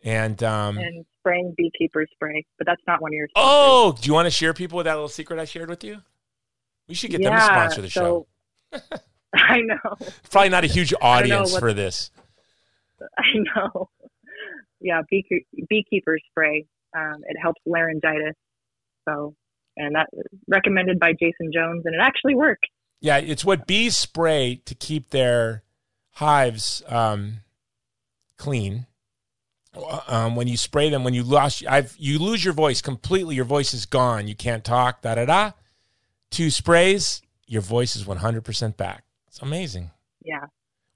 And um And spraying beekeeper spray, but that's not one of your. sponsors. oh, do you want to share people with that little secret I shared with you? We should get them to sponsor the show. I know. Probably not a huge audience for this. I know. Yeah, beekeeper, beekeeper spray. Um, it helps laryngitis. So, and that recommended by Jason Jones, and it actually works. Yeah, it's what bees spray to keep their hives um, clean. Um, when you spray them, when you lost, I've you lose your voice completely. Your voice is gone. You can't talk. Da da da. Two sprays, your voice is one hundred percent back. It's amazing. Yeah,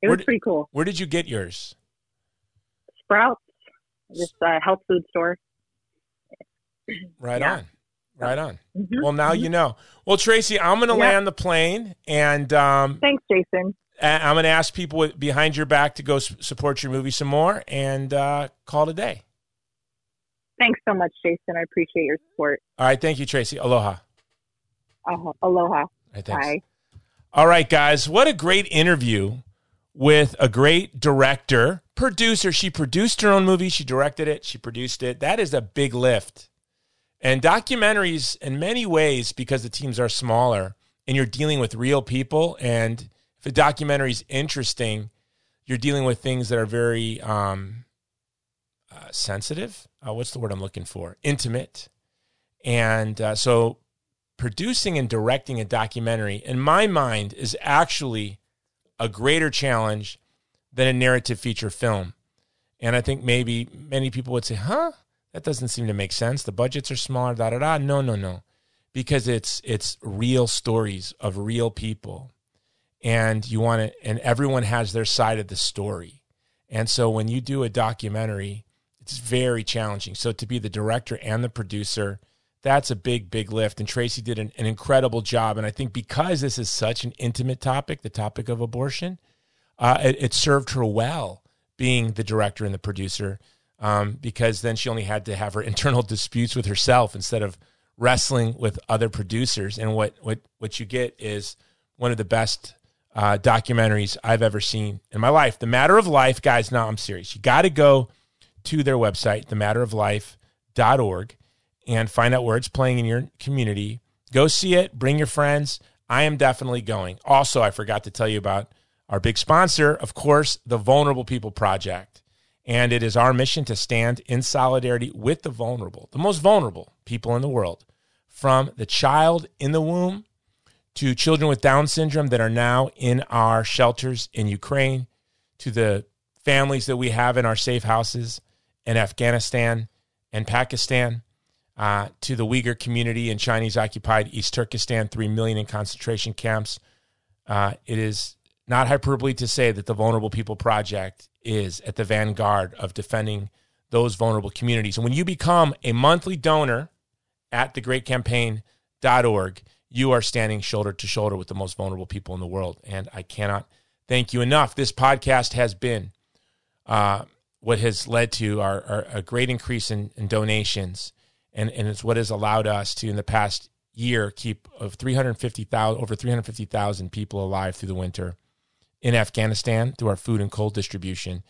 it Where was did- pretty cool. Where did you get yours? Sprouts, this uh, health food store. Right Yeah. on. Right on. Mhm. Well, now you know. Well, Tracy, I'm going to Yeah. land the plane, and um, Thanks, Jason. I'm going to ask people behind your back to go support your movie some more, and uh, call it a day. Thanks so much, Jason. I appreciate your support. All right, thank you, Tracy. Aloha. Uh, aloha. All right, thanks. Bye. All right, guys, what a great interview with a great director, producer. She produced her own movie, she directed it, she produced it. That is a big lift. And documentaries, in many ways, because the teams are smaller and you're dealing with real people, and if a documentary is interesting, you're dealing with things that are very um, uh, sensitive. Uh, what's the word I'm looking for? Intimate. And uh, so producing and directing a documentary, in my mind, is actually a greater challenge than a narrative feature film. And I think maybe many people would say, huh? That doesn't seem to make sense. The budgets are smaller, da da da. No, no, no. Because it's it's real stories of real people. And you want to and everyone has their side of the story. And so when you do a documentary, it's very challenging. So to be the director and the producer, that's a big, big lift. And Tracy did an, an incredible job. And I think because this is such an intimate topic, the topic of abortion, uh, it, it served her well being the director and the producer um, because then she only had to have her internal disputes with herself instead of wrestling with other producers. And what, what, what you get is one of the best uh, documentaries I've ever seen in my life. The Matter of Life, guys, now I'm serious. You got to go to their website, thematteroflife.org, and find out where it's playing in your community. Go see it, bring your friends. I am definitely going. Also, I forgot to tell you about our big sponsor, of course, the Vulnerable People Project. And it is our mission to stand in solidarity with the vulnerable, the most vulnerable people in the world, from the child in the womb to children with Down syndrome that are now in our shelters in Ukraine, to the families that we have in our safe houses in Afghanistan and Pakistan, uh, to the Uyghur community in Chinese occupied East Turkestan, 3 million in concentration camps. Uh, it is not hyperbole to say that the Vulnerable People Project is at the vanguard of defending those vulnerable communities. And when you become a monthly donor at thegreatcampaign.org, you are standing shoulder to shoulder with the most vulnerable people in the world. And I cannot thank you enough. This podcast has been uh, what has led to our, our a great increase in, in donations, and and it's what has allowed us to in the past year keep of 350,000 over 350,000 people alive through the winter in Afghanistan through our food and cold distribution,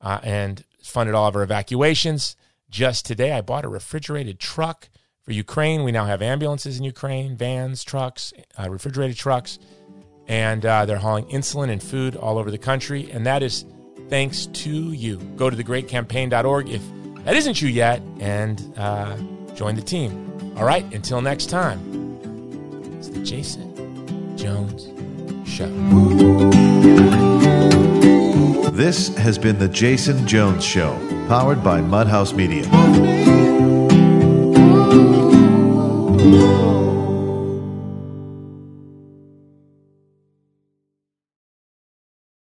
uh, and funded all of our evacuations. Just today, I bought a refrigerated truck for Ukraine. We now have ambulances in Ukraine, vans, trucks, uh, refrigerated trucks, and uh, they're hauling insulin and food all over the country. And that is thanks to you. Go to thegreatcampaign.org if that isn't you yet and uh, join the team. All right, until next time, it's the Jason Jones Show. This has been The Jason Jones Show, powered by Mudhouse Media.